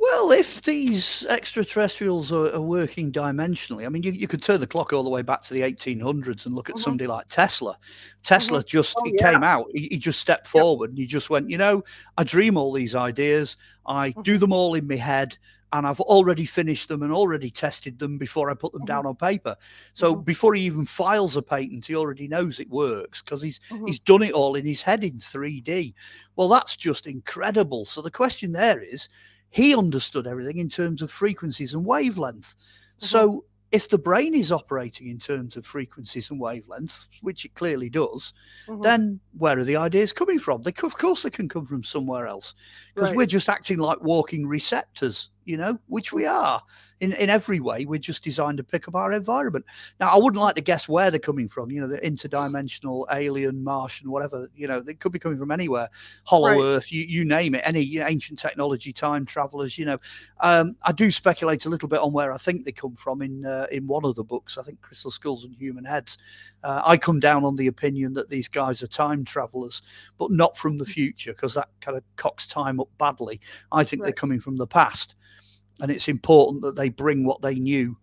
Speaker 2: Well, if these extraterrestrials are, are, working dimensionally, I mean, you, you could turn the clock all the way back to the 1800s and look at mm-hmm. somebody like Tesla. Tesla mm-hmm. just oh, yeah. came out, he, he, just stepped forward and he just went, you know, I dream all these ideas, I mm-hmm. do them all in my head, and I've already finished them and already tested them before I put them down mm-hmm. on paper. So mm-hmm. before he even files a patent, he already knows it works because he's mm-hmm. he's done it all in his head in 3D. Well, that's just incredible. So the question there is he understood everything in terms of frequencies and wavelength. Mm-hmm. So if the brain is operating in terms of frequencies and wavelengths, which it clearly does, mm-hmm. then where are the ideas coming from? They, of course, they can come from somewhere else because right. we're just acting like walking receptors you know, which we are in, in every way. We're just designed to pick up our environment. Now, I wouldn't like to guess where they're coming from, you know, the interdimensional, alien, Martian, whatever, you know, they could be coming from anywhere, hollow right. earth, you, you name it, any ancient technology, time travelers, you know. Um, I do speculate a little bit on where I think they come from in, uh, in one of the books, I think Crystal Skulls and Human Heads. Uh, I come down on the opinion that these guys are time travelers, but not from the future because that kind of cocks time up badly. I think right. they're coming from the past and it's important that they bring what they knew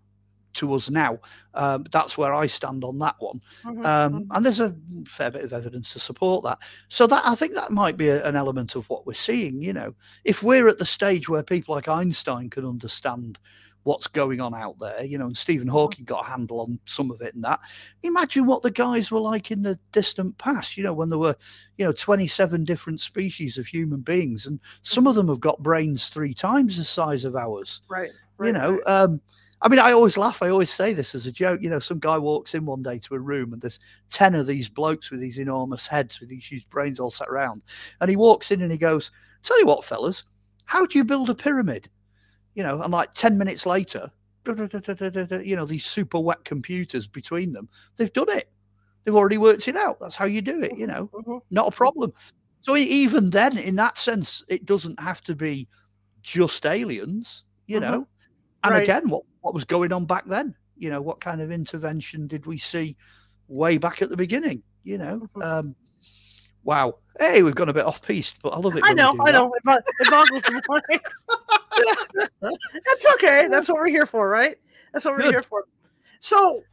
Speaker 2: to us now. Um, that's where I stand on that one. Mm-hmm. Um, mm-hmm. and there's a fair bit of evidence to support that. So that I think that might be a, an element of what we're seeing. You know, if we're at the stage where people like Einstein can understand what's going on out there, you know, and Stephen Hawking got a handle on some of it and that. Imagine what the guys were like in the distant past, you know, when there were, you know, 27 different species of human beings, and some of them have got brains three times the size of ours.
Speaker 1: Right. right
Speaker 2: you know,
Speaker 1: right.
Speaker 2: um, I mean, I always laugh. I always say this as a joke. You know, some guy walks in one day to a room and there's 10 of these blokes with these enormous heads with these huge brains all sat around. And he walks in and he goes, Tell you what, fellas, how do you build a pyramid? You know, and like 10 minutes later, you know, these super wet computers between them, they've done it. They've already worked it out. That's how you do it, you know,
Speaker 1: Mhm.
Speaker 2: not a problem. So even then, in that sense, it doesn't have to be just aliens, you
Speaker 1: Mhm.
Speaker 2: know. And
Speaker 1: Right.
Speaker 2: again, what, what was going on back then? You know, what kind of intervention did we see way back at the beginning? You know,
Speaker 1: Mhm.
Speaker 2: um, wow. Hey, we've gone a bit off piste, but I love it.
Speaker 1: I know, I know. It, it boggles the mind. That's okay. That's what we're here for, right? That's what we're here for. So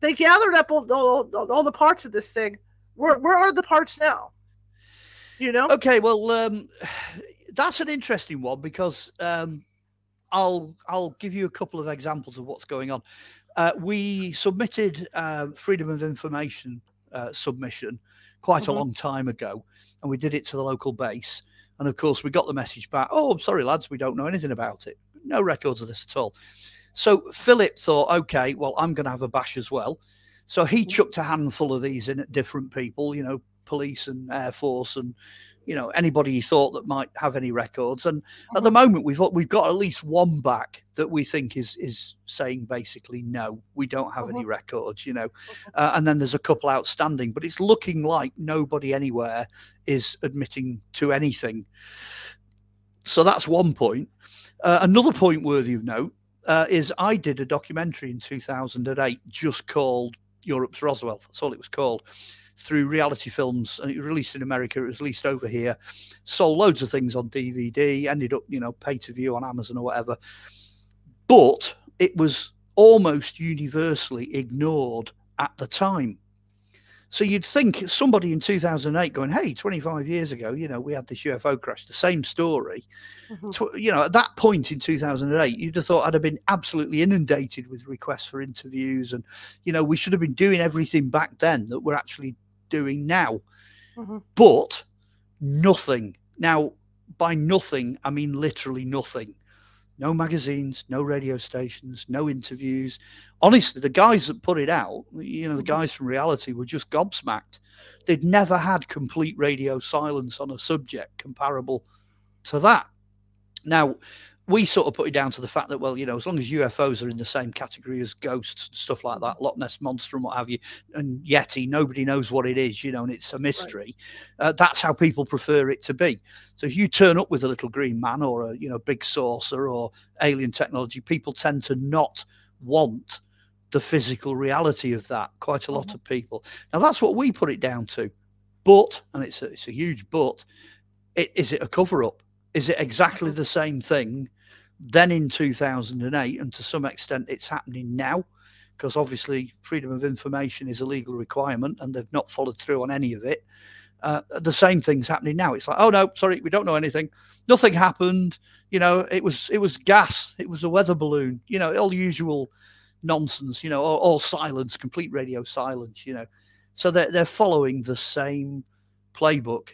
Speaker 1: they gathered up all, all, all- the parts of this thing. Where, where are the parts now? You know?
Speaker 2: Okay, well, um, that's an interesting one because um, I'll I'll give you a couple of examples of what's going on. Uh, we submitted um, freedom of information uh, submission quite
Speaker 1: Mhm.
Speaker 2: a long time ago, and we did it to the local base. And of course, we got the message back. Oh, I'm sorry, lads, we don't know anything about it. No records of this at all. So Philip thought, okay, well, I'm going to have a bash as well. So he chucked a handful of these in at different people, you know, police and air force and you know anybody he thought that might have any records. And at the moment we've got, we've got at least one back that we think is is saying basically no we don't have any records you know. Uh, and then there's a couple outstanding but it's looking like nobody anywhere is admitting to anything. So that's one point. Uh, another point worthy of note uh, is i did a documentary in 2008 just called europe's roswell that's all it was called through reality films and it was released in america it was released over here sold loads of things on dvd ended up you know pay to view on amazon or whatever. But it was almost universally ignored at the time so you'd think somebody in 2008 going hey 25 years ago you know we had this ufo crash the same story
Speaker 1: Mhm.
Speaker 2: tw- you know, at that point in 2008, you'd have thought I'd have been absolutely inundated with requests for interviews. And, you know, we should have been doing everything back then that we're actually doing now.
Speaker 1: Mhm.
Speaker 2: But nothing. Now, by nothing, I mean literally nothing. No magazines, no radio stations, no interviews. Honestly, the guys that put it out, you know, the
Speaker 1: Mhm.
Speaker 2: guys from reality were just gobsmacked. They'd never had complete radio silence on a subject comparable to that. Now, we sort of put it down to the fact that, well, you know, as long as UFOs are in the same category as ghosts and stuff like that, Loch Ness Monster and what have you, and Yeti, nobody knows what it is, you know, and it's a mystery. Uh, that's how people prefer it to be. So if you turn up with a little green man or a, you know, big saucer or alien technology, people tend to not want the physical reality of that. Quite a lot
Speaker 1: Mhm.
Speaker 2: of people. Now, that's what we put it down to. But, and it's a, it's a huge but, it, is it a cover up? Is it exactly the same thing then in 2008? And to some extent, it's happening now because obviously freedom of information is a legal requirement and they've not followed through on any of it. Uh, the same thing's happening now. It's like, oh no, sorry, we don't know anything. Nothing happened. You know, it was it was gas. It was a weather balloon. You know, all usual nonsense. You know, all, all silence, complete radio silence. You know, so they're they're following the same playbook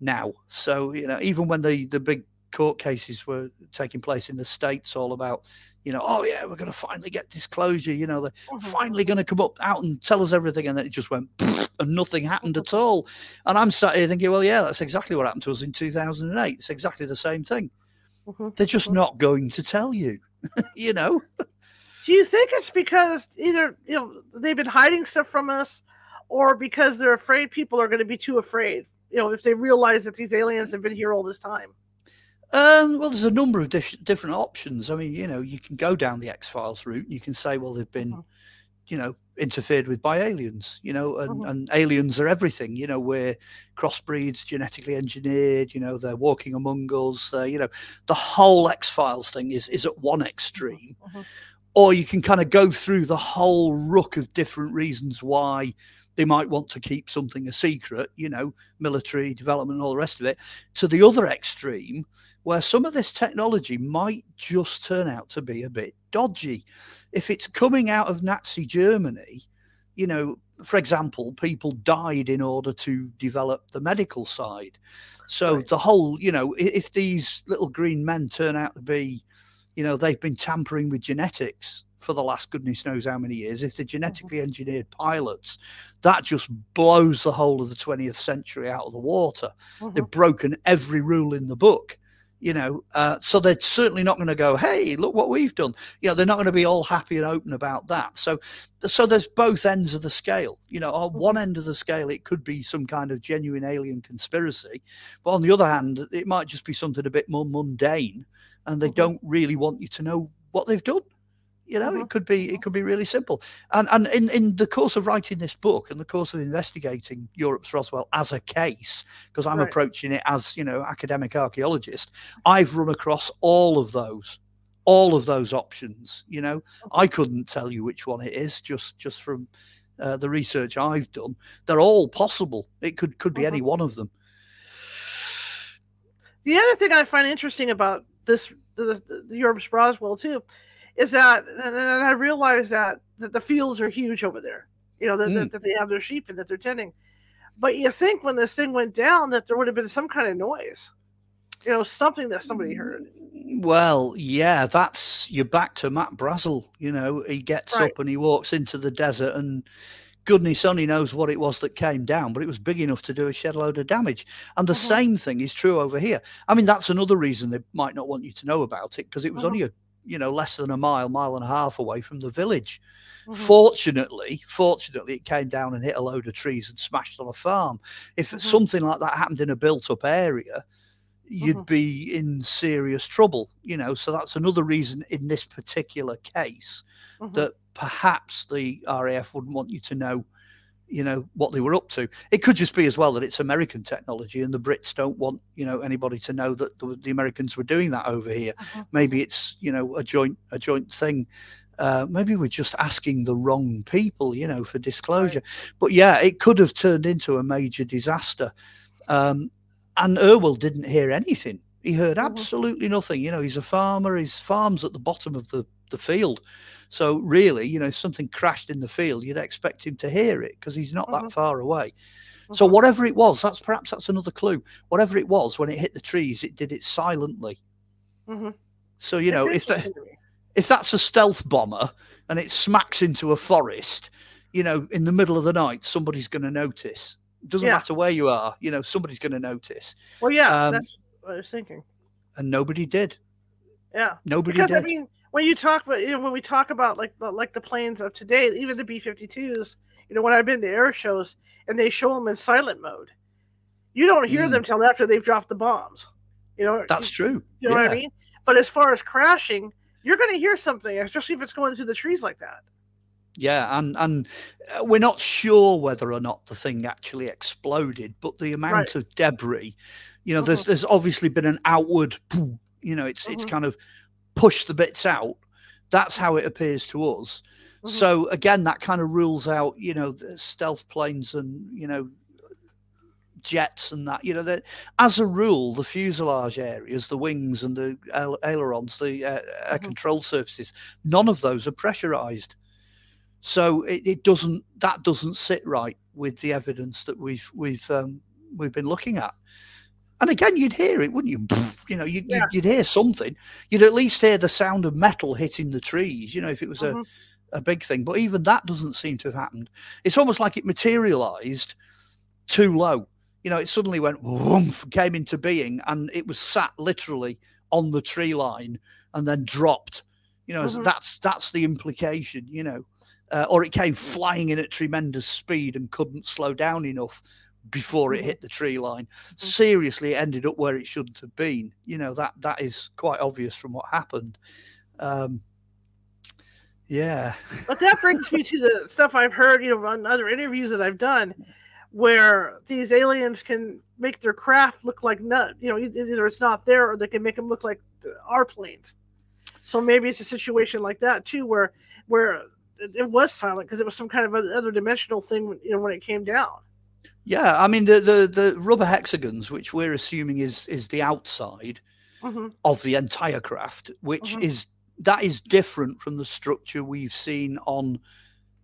Speaker 2: now. So you know, even when the the big court cases were taking place in the states, all about you know, oh yeah, we're going to finally get disclosure. You know, they're
Speaker 1: Mhm.
Speaker 2: finally going to come up out and tell us everything, and then it just went and nothing happened at all. And I'm sat here thinking, well, yeah, that's exactly what happened to us in 2008. It's exactly the same thing.
Speaker 1: Mhm.
Speaker 2: They're just
Speaker 1: Mhm.
Speaker 2: not going to tell you. you know,
Speaker 1: Do you think it's because either you know they've been hiding stuff from us, or because they're afraid people are going to be too afraid? You know, if they realize that these aliens have been here all this time.
Speaker 2: Um, well, there's a number of dis- different options. I mean, you know, you can go down the X Files route. You can say, well, they've been,
Speaker 1: Mhm.
Speaker 2: you know, interfered with by aliens. You know, and,
Speaker 1: Mhm.
Speaker 2: and aliens are everything. You know, we're crossbreeds, genetically engineered. You know, they're walking among us. Uh, you know, the whole X Files thing is is at one extreme,
Speaker 1: Mhm.
Speaker 2: or you can kind of go through the whole rook of different reasons why they might want to keep something a secret, you know, military development and all the rest of it, to the other extreme, where some of this technology might just turn out to be a bit dodgy. If it's coming out of Nazi Germany, you know, for example, people died in order to develop the medical side. So right. the whole, you know, if these little green men turn out to be, you know, they've been tampering with genetics for the last goodness knows how many years, if they're mm-hmm. genetically engineered pilots, that just blows the whole of the 20th century out of the water. Mm-hmm. They've broken every rule in the book you know uh, so they're certainly not going to go hey look what we've done you know they're not going to be all happy and open about that so so there's both ends of the scale you know on one mm-hmm. end of the scale it could be some kind of genuine alien conspiracy but on the other hand it might just be something a bit more mundane and they mm-hmm. don't really want you to know what they've done you know, mm-hmm. it could be it could be really simple. And and in, in the course of writing this book and the course of investigating Europe's Roswell as a case, because I'm right. approaching it as, you know, academic archaeologist, I've run across all of those all of those options you know i couldn't tell you which one it is just just from uh, the research i've done they're all possible it could could be mm-hmm. any one of them
Speaker 1: the other thing i find interesting about this the, the, the europe's roswell too is that and I realize that, that the fields are huge over there. You know, that, mm. that, that they have their sheep and that they're tending. But you think when this thing went down that there would have been some kind of noise. You know, something that somebody heard.
Speaker 2: Well, yeah, that's you're back to Mac Brazel. You know, he gets right. up and he walks into the desert and goodness only knows what it was that came down, but it was big enough to do a shed load of damage. And the uh-huh. same thing is true over here. I mean, that's another reason they might not want you to know about it because it was uh-huh. only a you know less than a mile mile and a half away from the village mm-hmm. fortunately fortunately it came down and hit a load of trees and smashed on a farm if mm-hmm. something like that happened in a built up area you'd mm-hmm. be in serious trouble you know so that's another reason in this particular case mm-hmm. that perhaps the RAF wouldn't want you to know you know what they were up to. It could just be as well that it's American technology and the Brits don't want you know anybody to know that the, the Americans were doing that over here. Uh-huh. Maybe it's you know a joint a joint thing. Uh, maybe we're just asking the wrong people, you know, for disclosure. Right. But yeah, it could have turned into a major disaster. Um, and Irwell didn't hear anything. He heard uh-huh. absolutely nothing. You know, he's a farmer. His farm's at the bottom of the the field. So really, you know, if something crashed in the field, you'd expect him to hear it because he's not mm-hmm. that far away. Mm-hmm. So whatever it was, that's perhaps that's another clue. Whatever it was, when it hit the trees, it did it silently. Mm-hmm. So you know, if that if that's a stealth bomber and it smacks into a forest, you know, in the middle of the night, somebody's going to notice. It doesn't yeah. matter where you are, you know, somebody's going to notice.
Speaker 1: Well, yeah, um, that's what I was thinking.
Speaker 2: And nobody did.
Speaker 1: Yeah,
Speaker 2: nobody
Speaker 1: because,
Speaker 2: did. I
Speaker 1: mean, when you talk about you know when we talk about like the, like the planes of today, even the B-52s, you know when I've been to air shows and they show them in silent mode, you don't hear mm. them till after they've dropped the bombs. You know
Speaker 2: that's true.
Speaker 1: You know yeah. what I mean? But as far as crashing, you're going to hear something, especially if it's going through the trees like that.
Speaker 2: Yeah, and and uh, we're not sure whether or not the thing actually exploded, but the amount right. of debris, you know, mm-hmm. there's there's obviously been an outward, you know, it's mm-hmm. it's kind of push the bits out. That's how it appears to us. Mm-hmm. So again, that kind of rules out, you know, the stealth planes and you know jets and that. You know, that as a rule, the fuselage areas, the wings and the ailerons, the uh, air mm-hmm. control surfaces, none of those are pressurized. So it, it, doesn't that doesn't sit right with the evidence that we've we've um, we've been looking at. And again, you'd hear it, wouldn't you? You know, you'd, yeah. you'd, hear something. You'd at least hear the sound of metal hitting the trees. You know, if it was mm-hmm. a, a big thing. But even that doesn't seem to have happened. It's almost like it materialized too low. You know, it suddenly went whoomph, came into being, and it was sat literally on the tree line and then dropped. You know, mm-hmm. that's that's the implication. You know, uh, or it came flying in at tremendous speed and couldn't slow down enough before it mm-hmm. hit the tree line. Mm-hmm. Seriously, ended up where it shouldn't have been. You know that that is quite obvious from what happened. Um, yeah,
Speaker 1: but that brings me to the stuff I've heard, you know, on other interviews that I've done, where these aliens can make their craft look like nut. You know, either it's not there, or they can make them look like our planes. So maybe it's a situation like that too, where where it, it was silent because it was some kind of other dimensional thing, you know, when it came down.
Speaker 2: Yeah, I mean the the, the rubber hexagons, which we're assuming is is the outside mm-hmm. of the entire craft, which mm-hmm. is that is different from the structure we've seen on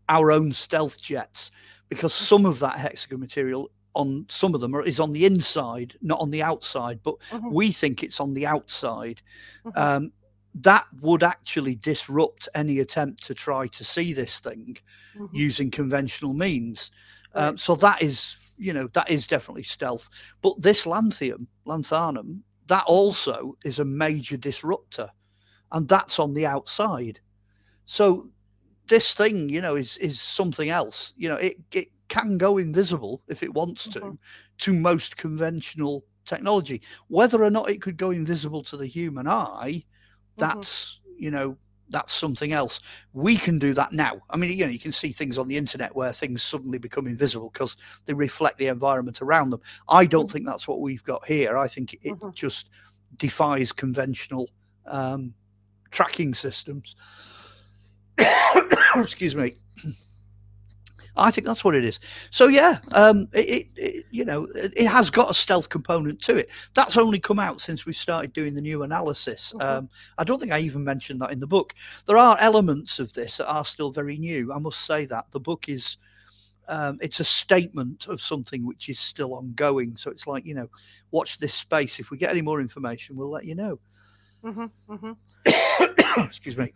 Speaker 2: our own stealth jets, because mm-hmm. some of that hexagon material on some of them are, is on the inside, not on the outside, but mm-hmm. we think it's on the outside. Mm-hmm. Um, that would actually disrupt any attempt to try to see this thing mm-hmm. using conventional means. Um, so that is, you know, that is definitely stealth. But this lanthium, lanthanum, that also is a major disruptor, and that's on the outside. So this thing, you know, is is something else. You know, it it can go invisible if it wants to, mm-hmm. to most conventional technology. Whether or not it could go invisible to the human eye, mm-hmm. that's mm-hmm. you know that's something else. We can do that now. I mean, you know, you can see things on the internet where things suddenly become invisible because they reflect the environment around them. I don't mm-hmm. think that's what we've got here. I think it mm-hmm. just defies conventional um, tracking systems. Excuse me. I think that's what it is. So yeah, um, it, it, you know it has got a stealth component to it. That's only come out since we started doing the new analysis. Mm-hmm. Um, I don't think I even mentioned that in the book. There are elements of this that are still very new. I must say that the book is. Um, it's a statement of something which is still ongoing. So it's like you know, watch this space. If we get any more information, we'll let you know. Mm-hmm, mm-hmm. Excuse me.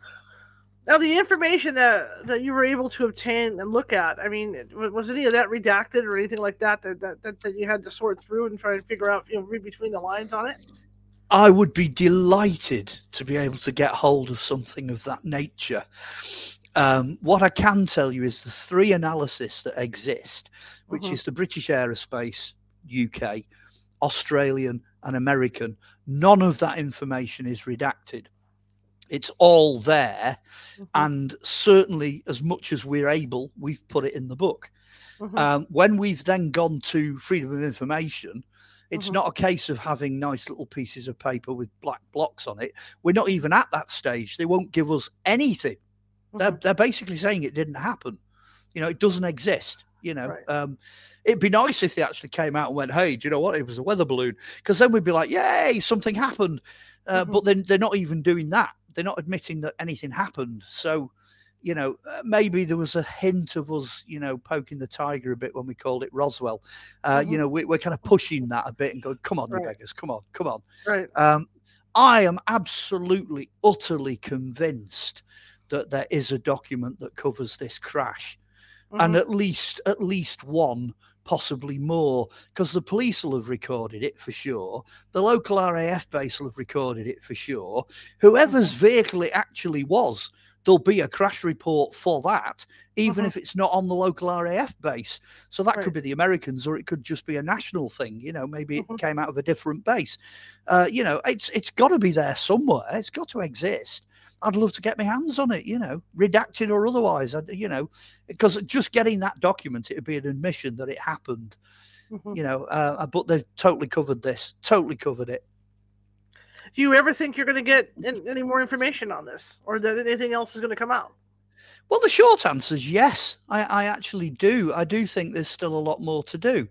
Speaker 1: Now, the information that, that you were able to obtain and look at, I mean, was any of that redacted or anything like that that, that, that, that you had to sort through and try and figure out, you know, read between the lines on it?
Speaker 2: I would be delighted to be able to get hold of something of that nature. Um, what I can tell you is the three analysis that exist, which uh-huh. is the British Aerospace, UK, Australian, and American. None of that information is redacted it's all there mm-hmm. and certainly as much as we're able we've put it in the book mm-hmm. um, when we've then gone to freedom of information it's mm-hmm. not a case of having nice little pieces of paper with black blocks on it we're not even at that stage they won't give us anything they're, mm-hmm. they're basically saying it didn't happen you know it doesn't exist you know right. um, it'd be nice if they actually came out and went hey do you know what it was a weather balloon because then we'd be like yay something happened uh, mm-hmm. but then they're not even doing that they're not admitting that anything happened. So, you know, uh, maybe there was a hint of us, you know, poking the tiger a bit when we called it Roswell. Uh, mm-hmm. You know, we, are kind of pushing that a bit and going, "Come on, right. you beggars, come on, come on."
Speaker 1: Right.
Speaker 2: Um, I am absolutely, utterly convinced that there is a document that covers this crash, mm-hmm. and at least, at least one possibly more, because the police will have recorded it for sure. The local RAF base will have recorded it for sure. Whoever's vehicle it actually was, there'll be a crash report for that, even uh-huh. if it's not on the local RAF base. So that right. could be the Americans, or it could just be a national thing. You know, maybe uh-huh. it came out of a different base. Uh, you know, it's it's got to be there somewhere. It's got to exist. I'd love to get my hands on it, you know, redacted or otherwise. I, you know, because just getting that document, it would be an admission that it happened. Mm-hmm. You know, uh, but they've totally covered this, totally covered it.
Speaker 1: Do you ever think you're going to get any more information on this, or that anything else is going to come out?
Speaker 2: Well, the short answer is yes. I, I actually do. I do think there's still a lot more to do.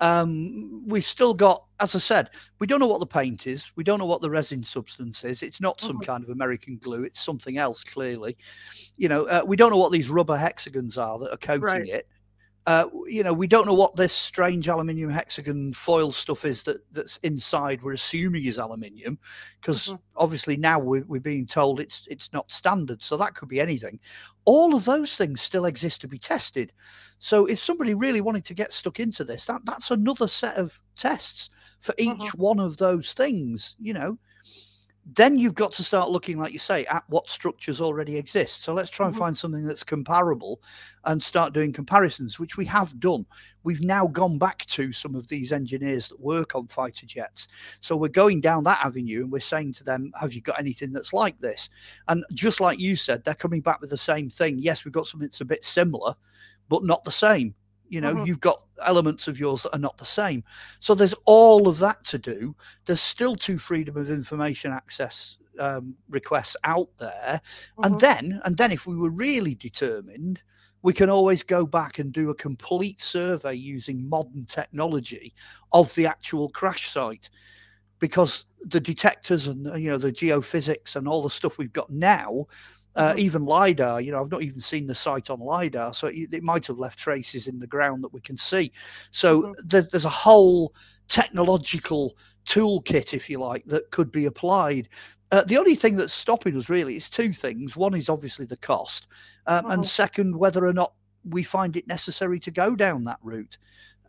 Speaker 2: Um, we've still got, as I said, we don't know what the paint is. We don't know what the resin substance is. It's not some mm-hmm. kind of American glue. It's something else, clearly. You know, uh, we don't know what these rubber hexagons are that are coating right. it uh, you know, we don't know what this strange aluminium hexagon foil stuff is that that's inside. We're assuming is aluminium, because mm-hmm. obviously now we're, we're being told it's it's not standard. So that could be anything. All of those things still exist to be tested. So if somebody really wanted to get stuck into this, that that's another set of tests for each mm-hmm. one of those things. You know, then you've got to start looking, like you say, at what structures already exist. So let's try and mm-hmm. find something that's comparable and start doing comparisons, which we have done. We've now gone back to some of these engineers that work on fighter jets. So we're going down that avenue and we're saying to them, Have you got anything that's like this? And just like you said, they're coming back with the same thing. Yes, we've got something that's a bit similar, but not the same. You know, mm-hmm. you've got elements of yours that are not the same. So there's all of that to do. There's still two freedom of information access um, requests out there,
Speaker 1: Mhm.
Speaker 2: and then and then if we were really determined, we can always go back and do a complete survey using modern technology of the actual crash site, because the detectors and you know the geophysics and all the stuff we've got now. Uh,
Speaker 1: Mhm.
Speaker 2: even lidar, you know, I've not even seen the site on lidar, so it, it might have left traces in the ground that we can see. So
Speaker 1: Mhm.
Speaker 2: there, there's a whole technological toolkit, if you like, that could be applied. Uh, the only thing that's stopping us really is two things. One is obviously the cost, um,
Speaker 1: Mhm.
Speaker 2: and second, whether or not we find it necessary to go down that route.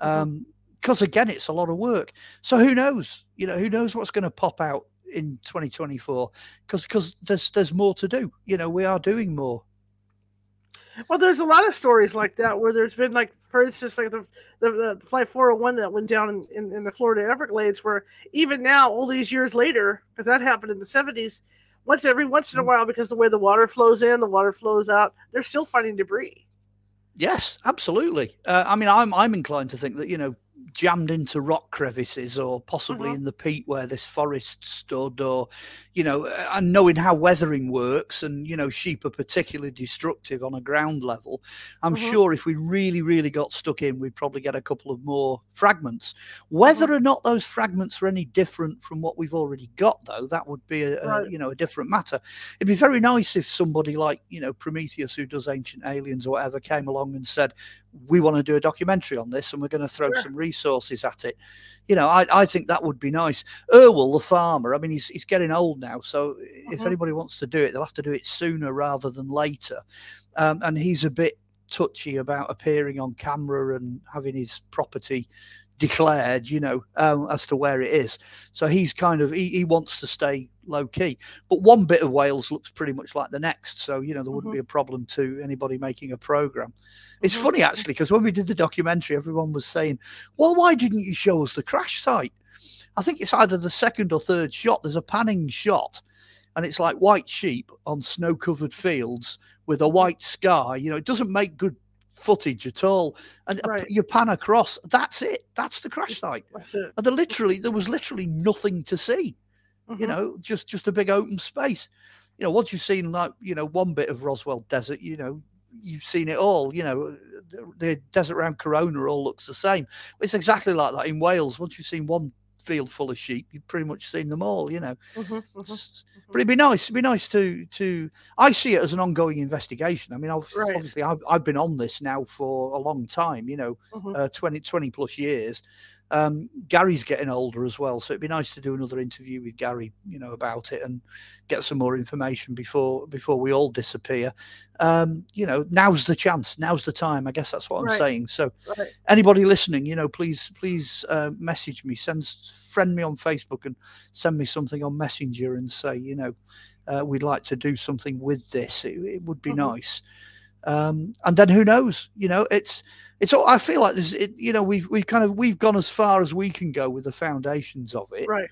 Speaker 1: Mhm.
Speaker 2: Because again, it's a lot of work. So who knows? You know, who knows what's going to pop out in 2024? Because because there's there's more to do. You know, we are doing more.
Speaker 1: Well, there's a lot of stories like that where there's been like, for instance, like the the, the flight 401 that went down in, in, in the Florida Everglades, where even now, all these years later, because that happened in the 70s, once every once in a
Speaker 2: Mm.
Speaker 1: while, because the way the water flows in, the water flows out, they're still finding debris.
Speaker 2: Yes, absolutely. Uh, I mean, I'm I'm inclined to think that you know, jammed into rock crevices or possibly
Speaker 1: Mhm.
Speaker 2: in the peat where this forest stood, or you know, and knowing how weathering works, and you know, sheep are particularly destructive on a ground level. I'm
Speaker 1: Mhm.
Speaker 2: sure if we really, really got stuck in, we'd probably get a couple of more fragments. Whether or not those fragments are any different from what we've already got, though, that would be a, a
Speaker 1: Right.
Speaker 2: you know a different matter. It'd be very nice if somebody like you know Prometheus, who does Ancient Aliens or whatever, came along and said, "We want to do a documentary on this, and we're going to throw
Speaker 1: Sure.
Speaker 2: some resources at it." You know, I, I think that would be nice. Erwell, the farmer, I mean, he's he's getting old now, so if
Speaker 1: Mhm.
Speaker 2: anybody wants to do it, they'll have to do it sooner rather than later. Um, and he's a bit touchy about appearing on camera and having his property declared, you know, um, as to where it is. So he's kind of he, he wants to stay low key. But one bit of Wales looks pretty much like the next, so you know there wouldn't
Speaker 1: Mhm.
Speaker 2: be a problem to anybody making a program. It's
Speaker 1: Mhm.
Speaker 2: funny actually because when we did the documentary, everyone was saying, "Well, why didn't you show us the crash site?" I think it's either the second or third shot. There's a panning shot, and it's like white sheep on snow-covered fields with a white sky. You know, it doesn't make good footage at all. And a-
Speaker 1: Right.
Speaker 2: you pan across, that's it. That's the crash site.
Speaker 1: That's it.
Speaker 2: And there literally there was literally nothing to see. You
Speaker 1: Mhm.
Speaker 2: know, just just a big open space. You know, once you've seen like you know one bit of Roswell Desert, you know you've seen it all. You know, the, the desert around Corona all looks the same. It's exactly like that in Wales. Once you've seen one field full of sheep, you've pretty much seen them all. You know,
Speaker 1: Mhm, mhm.
Speaker 2: But it'd be nice. It'd be nice to to. I see it as an ongoing investigation. I mean, ob-
Speaker 1: Right.
Speaker 2: obviously, I've, I've been on this now for a long time. You know,
Speaker 1: Mhm.
Speaker 2: uh, 20, 20 plus years. Um, Gary's getting older as well, so it'd be nice to do another interview with Gary, you know, about it and get some more information before before we all disappear. Um, you know, now's the chance. Now's the time. I guess that's what I'm saying. So,
Speaker 1: Right.
Speaker 2: anybody listening, you know, please please uh, message me, send friend me on Facebook, and send me something on Messenger and say, you know, uh, we'd like to do something with this. It, it would be
Speaker 1: Mhm.
Speaker 2: nice. Um, and then who knows? You know, it's it's. all I feel like this. It, you know, we've we've kind of we've gone as far as we can go with the foundations of it.
Speaker 1: Right.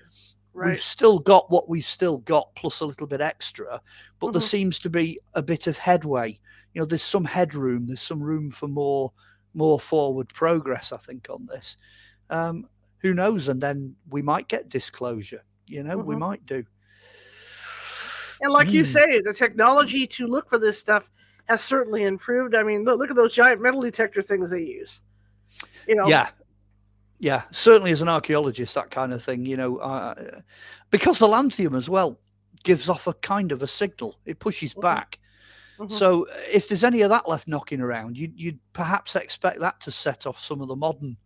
Speaker 1: Right.
Speaker 2: We've still got what we've still got, plus a little bit extra. But there
Speaker 1: Mhm.
Speaker 2: seems to be a bit of headway. You know, there's some headroom. There's some room for more more forward progress. I think on this. Um, who knows? And then we might get disclosure. You know, we
Speaker 1: Mhm.
Speaker 2: might do.
Speaker 1: And like you
Speaker 2: Mm.
Speaker 1: say, the technology to look for this stuff has certainly improved. I mean, look, look at those giant metal detector things they use. You know,
Speaker 2: Yeah. Yeah, certainly as an archaeologist, that kind of thing, you know, uh, because the lanthium as well gives off a kind of a signal. It pushes
Speaker 1: Mhm.
Speaker 2: back.
Speaker 1: Mhm.
Speaker 2: So uh, if there's any of that left knocking around, you'd, you'd perhaps expect that to set off some of the modern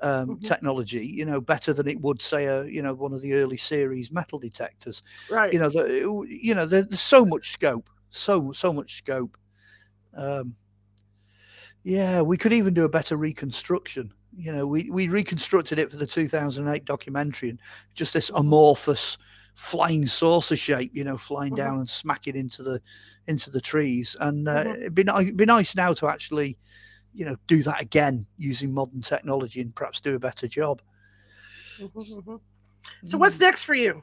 Speaker 2: um,
Speaker 1: Mhm.
Speaker 2: technology, you know, better than it would say a, you know, one of the early series metal detectors.
Speaker 1: right.
Speaker 2: You know, the, you know, there's so much scope, so so much scope. Um, yeah, we could even do a better reconstruction. You know, we we reconstructed it for the 2008 documentary, and just this amorphous flying saucer shape, you know, flying
Speaker 1: Mhm.
Speaker 2: down and smacking into the into the trees. And uh,
Speaker 1: Mhm.
Speaker 2: it'd be it'd be nice now to actually, you know, do that again using modern technology and perhaps do a better job.
Speaker 1: Mhm, mhm. So what's next for you?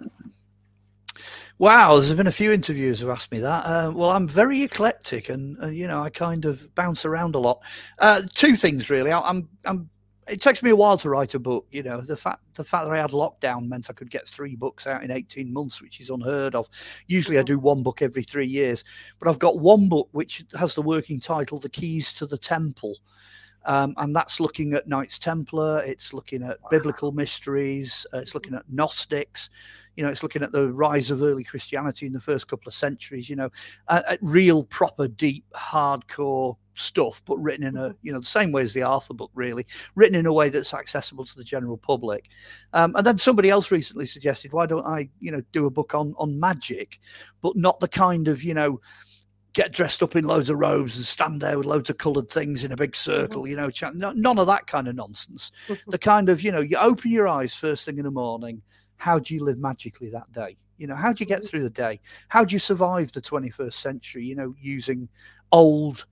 Speaker 2: Wow, there's been a few interviews who asked me that. Uh, well, I'm very eclectic, and uh, you know, I kind of bounce around a lot. Uh, two things really. I, I'm I'm it takes me a while to write a book. You know, the fact the fact that I had lockdown meant I could get three books out in 18 months, which is unheard of. Usually I mm-hmm. do one book every three years, but I've got one book which has the working title The Keys to the Temple. Um, and that's looking at Knights Templar, it's looking at wow. biblical mysteries, uh, it's looking at Gnostics, you know, it's looking at the rise of early Christianity in the first couple of centuries, you know, uh, real, proper, deep, hardcore stuff, but written in a mm-hmm. you know the same way as the Arthur book, really written in a way that's accessible to the general public. Um, and then somebody else recently suggested, why don't I you know do a book on on magic, but not the kind of you know get dressed up in loads of robes and stand there with loads of coloured things in a big circle, mm-hmm. you know, ch- none of that kind of nonsense. the kind of, you know, you open your eyes first thing in the morning. How do you live magically that day? You know, how do you get mm-hmm. through the day? How do you survive the 21st century, you know, using old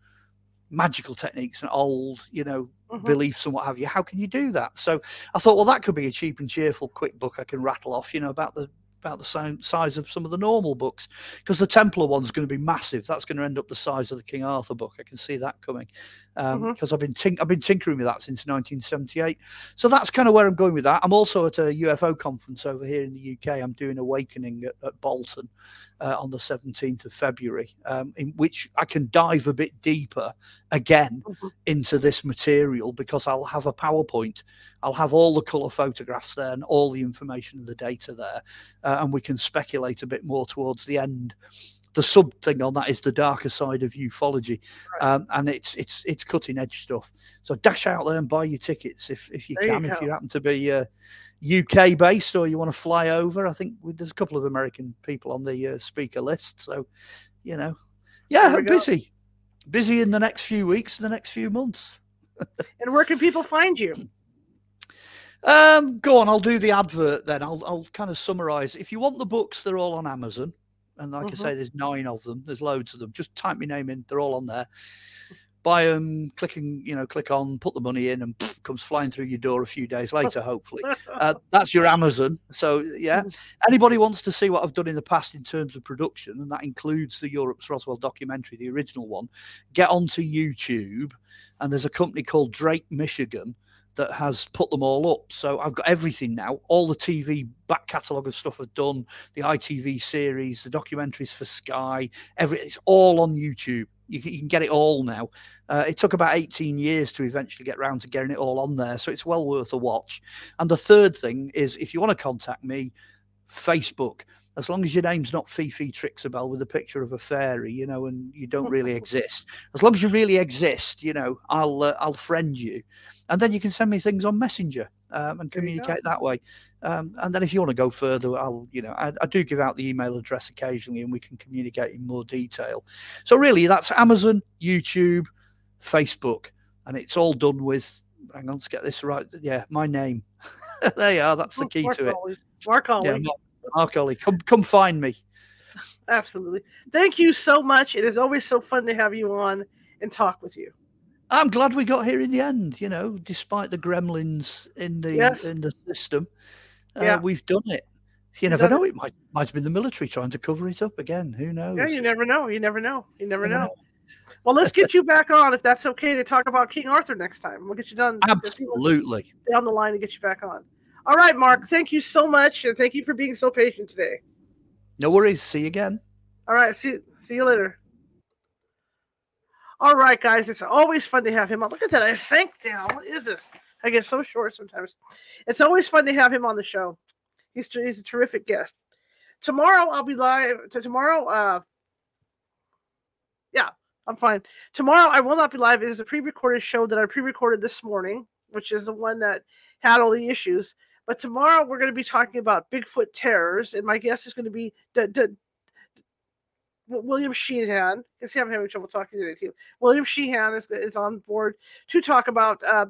Speaker 2: magical techniques and old, you know, mm-hmm. beliefs and what have you. How can you do that? So I thought, well, that could be a cheap and cheerful, quick book I can rattle off, you know, about the about the same size of some of the normal books because the Templar one's going to be massive. That's going to end up the size of the King Arthur book. I can see that coming because um, mm-hmm. I've been tink- I've been tinkering with that since 1978. So that's kind of where I'm going with that. I'm also at a UFO conference over here in the UK. I'm doing Awakening at, at Bolton uh, on the 17th of February, um, in which I can dive a bit deeper again mm-hmm. into this material because I'll have a PowerPoint. I'll have all the color photographs there and all the information and the data there. Uh, and we can speculate a bit more towards the end. The sub thing on that is the darker side of ufology, right. um, and it's it's it's cutting edge stuff. So dash out there and buy your tickets if if you there can. You if you happen to be uh, UK based or you want to fly over, I think there's a couple of American people on the uh, speaker list. So, you know, yeah, busy, busy in the next few weeks, the next few months.
Speaker 1: and where can people find you?
Speaker 2: Um, go on, I'll do the advert then. I'll I'll kind of summarize. If you want the books, they're all on Amazon. And like mm-hmm. I say, there's nine of them. There's loads of them. Just type my name in. They're all on there. Buy them, clicking, you know, click on, put the money in, and pff, comes flying through your door a few days later. hopefully, uh, that's your Amazon. So yeah, mm-hmm. anybody wants to see what I've done in the past in terms of production, and that includes the Europe's Roswell documentary, the original one. Get onto YouTube, and there's a company called Drake Michigan that has put them all up. So I've got everything now. All the TV back catalogue of stuff I've done, the ITV series, the documentaries for Sky, every it's all on YouTube. You can, you can get it all now. Uh, it took about 18 years to eventually get around to getting it all on there. So it's well worth a watch. And the third thing is if you want to contact me, Facebook as long as your name's not Fifi Trixibelle with a picture of a fairy, you know, and you don't really exist. As long as you really exist, you know, I'll uh, I'll friend you, and then you can send me things on Messenger um, and communicate that way. Um, and then if you want to go further, I'll you know I, I, do give out the email address occasionally, and we can communicate in more detail. So really, that's Amazon, YouTube, Facebook, and it's all done with. Hang on, let's get this right. Yeah, my name. there you are. That's the key
Speaker 1: Mark
Speaker 2: to
Speaker 1: it. Mark Olly.
Speaker 2: Yeah, Mark Olly, come come find me.
Speaker 1: Absolutely. Thank you so much. It is always so fun to have you on and talk with you.
Speaker 2: I'm glad we got here in the end. You know, despite the gremlins in the yes. in the system, uh, yeah. we've done it. You never know. It. it might might have been the military trying to cover it up again. Who knows?
Speaker 1: Yeah, you never know. You never know. You never, know. know. Well, let's get you back on if that's okay to talk about King Arthur next time. We'll get you done.
Speaker 2: Absolutely.
Speaker 1: Down the line to get you back on. All right, Mark. Thank you so much, and thank you for being so patient today.
Speaker 2: No worries. See you again.
Speaker 1: All right. See see you later. All right, guys. It's always fun to have him on. Look at that. I sank down. What is this? I get so short sometimes. It's always fun to have him on the show. He's he's a terrific guest. Tomorrow I'll be live. To tomorrow, uh, yeah, I'm fine. Tomorrow I will not be live. It is a pre-recorded show that I pre-recorded this morning, which is the one that had all the issues. But tomorrow we're going to be talking about Bigfoot terrors, and my guest is going to be D- D- William Sheehan. because I'm having trouble talking to today too. William Sheehan is, is on board to talk about uh,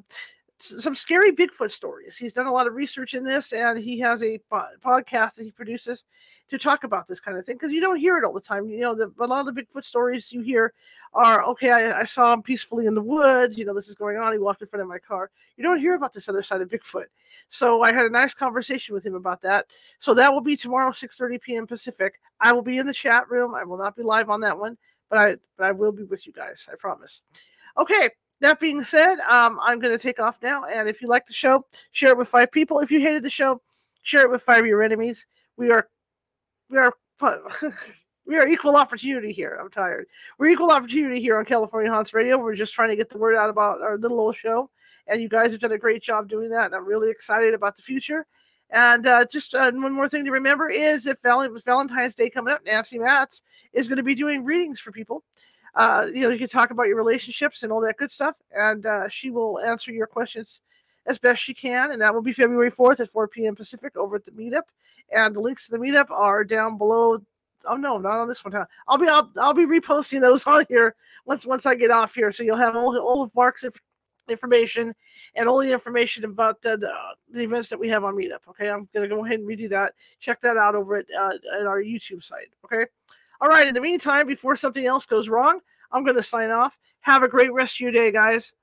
Speaker 1: some scary Bigfoot stories. He's done a lot of research in this, and he has a podcast that he produces to talk about this kind of thing because you don't hear it all the time. You know, the, a lot of the Bigfoot stories you hear are okay. I, I, saw him peacefully in the woods. You know, this is going on. He walked in front of my car. You don't hear about this other side of Bigfoot. So I had a nice conversation with him about that. So that will be tomorrow, 6:30 p.m. Pacific. I will be in the chat room. I will not be live on that one, but I but I will be with you guys. I promise. Okay. That being said, um, I'm going to take off now. And if you like the show, share it with five people. If you hated the show, share it with five of your enemies. We are we are we are equal opportunity here. I'm tired. We're equal opportunity here on California Haunts Radio. We're just trying to get the word out about our little old show, and you guys have done a great job doing that. And I'm really excited about the future. And uh, just uh, one more thing to remember is if Val- Valentine's Day coming up, Nancy Matz is going to be doing readings for people. Uh, you know, you can talk about your relationships and all that good stuff, and uh, she will answer your questions as best she can. And that will be February 4th at 4 p.m. Pacific over at the meetup. And the links to the meetup are down below oh no, not on this one. Huh? I'll be I'll, I'll be reposting those on here once once I get off here, so you'll have all all of Mark's inf- information and all the information about the, the, the events that we have on Meetup. Okay, I'm gonna go ahead and redo that. Check that out over at uh, at our YouTube site. Okay. All right. In the meantime, before something else goes wrong, I'm gonna sign off. Have a great rest of your day, guys.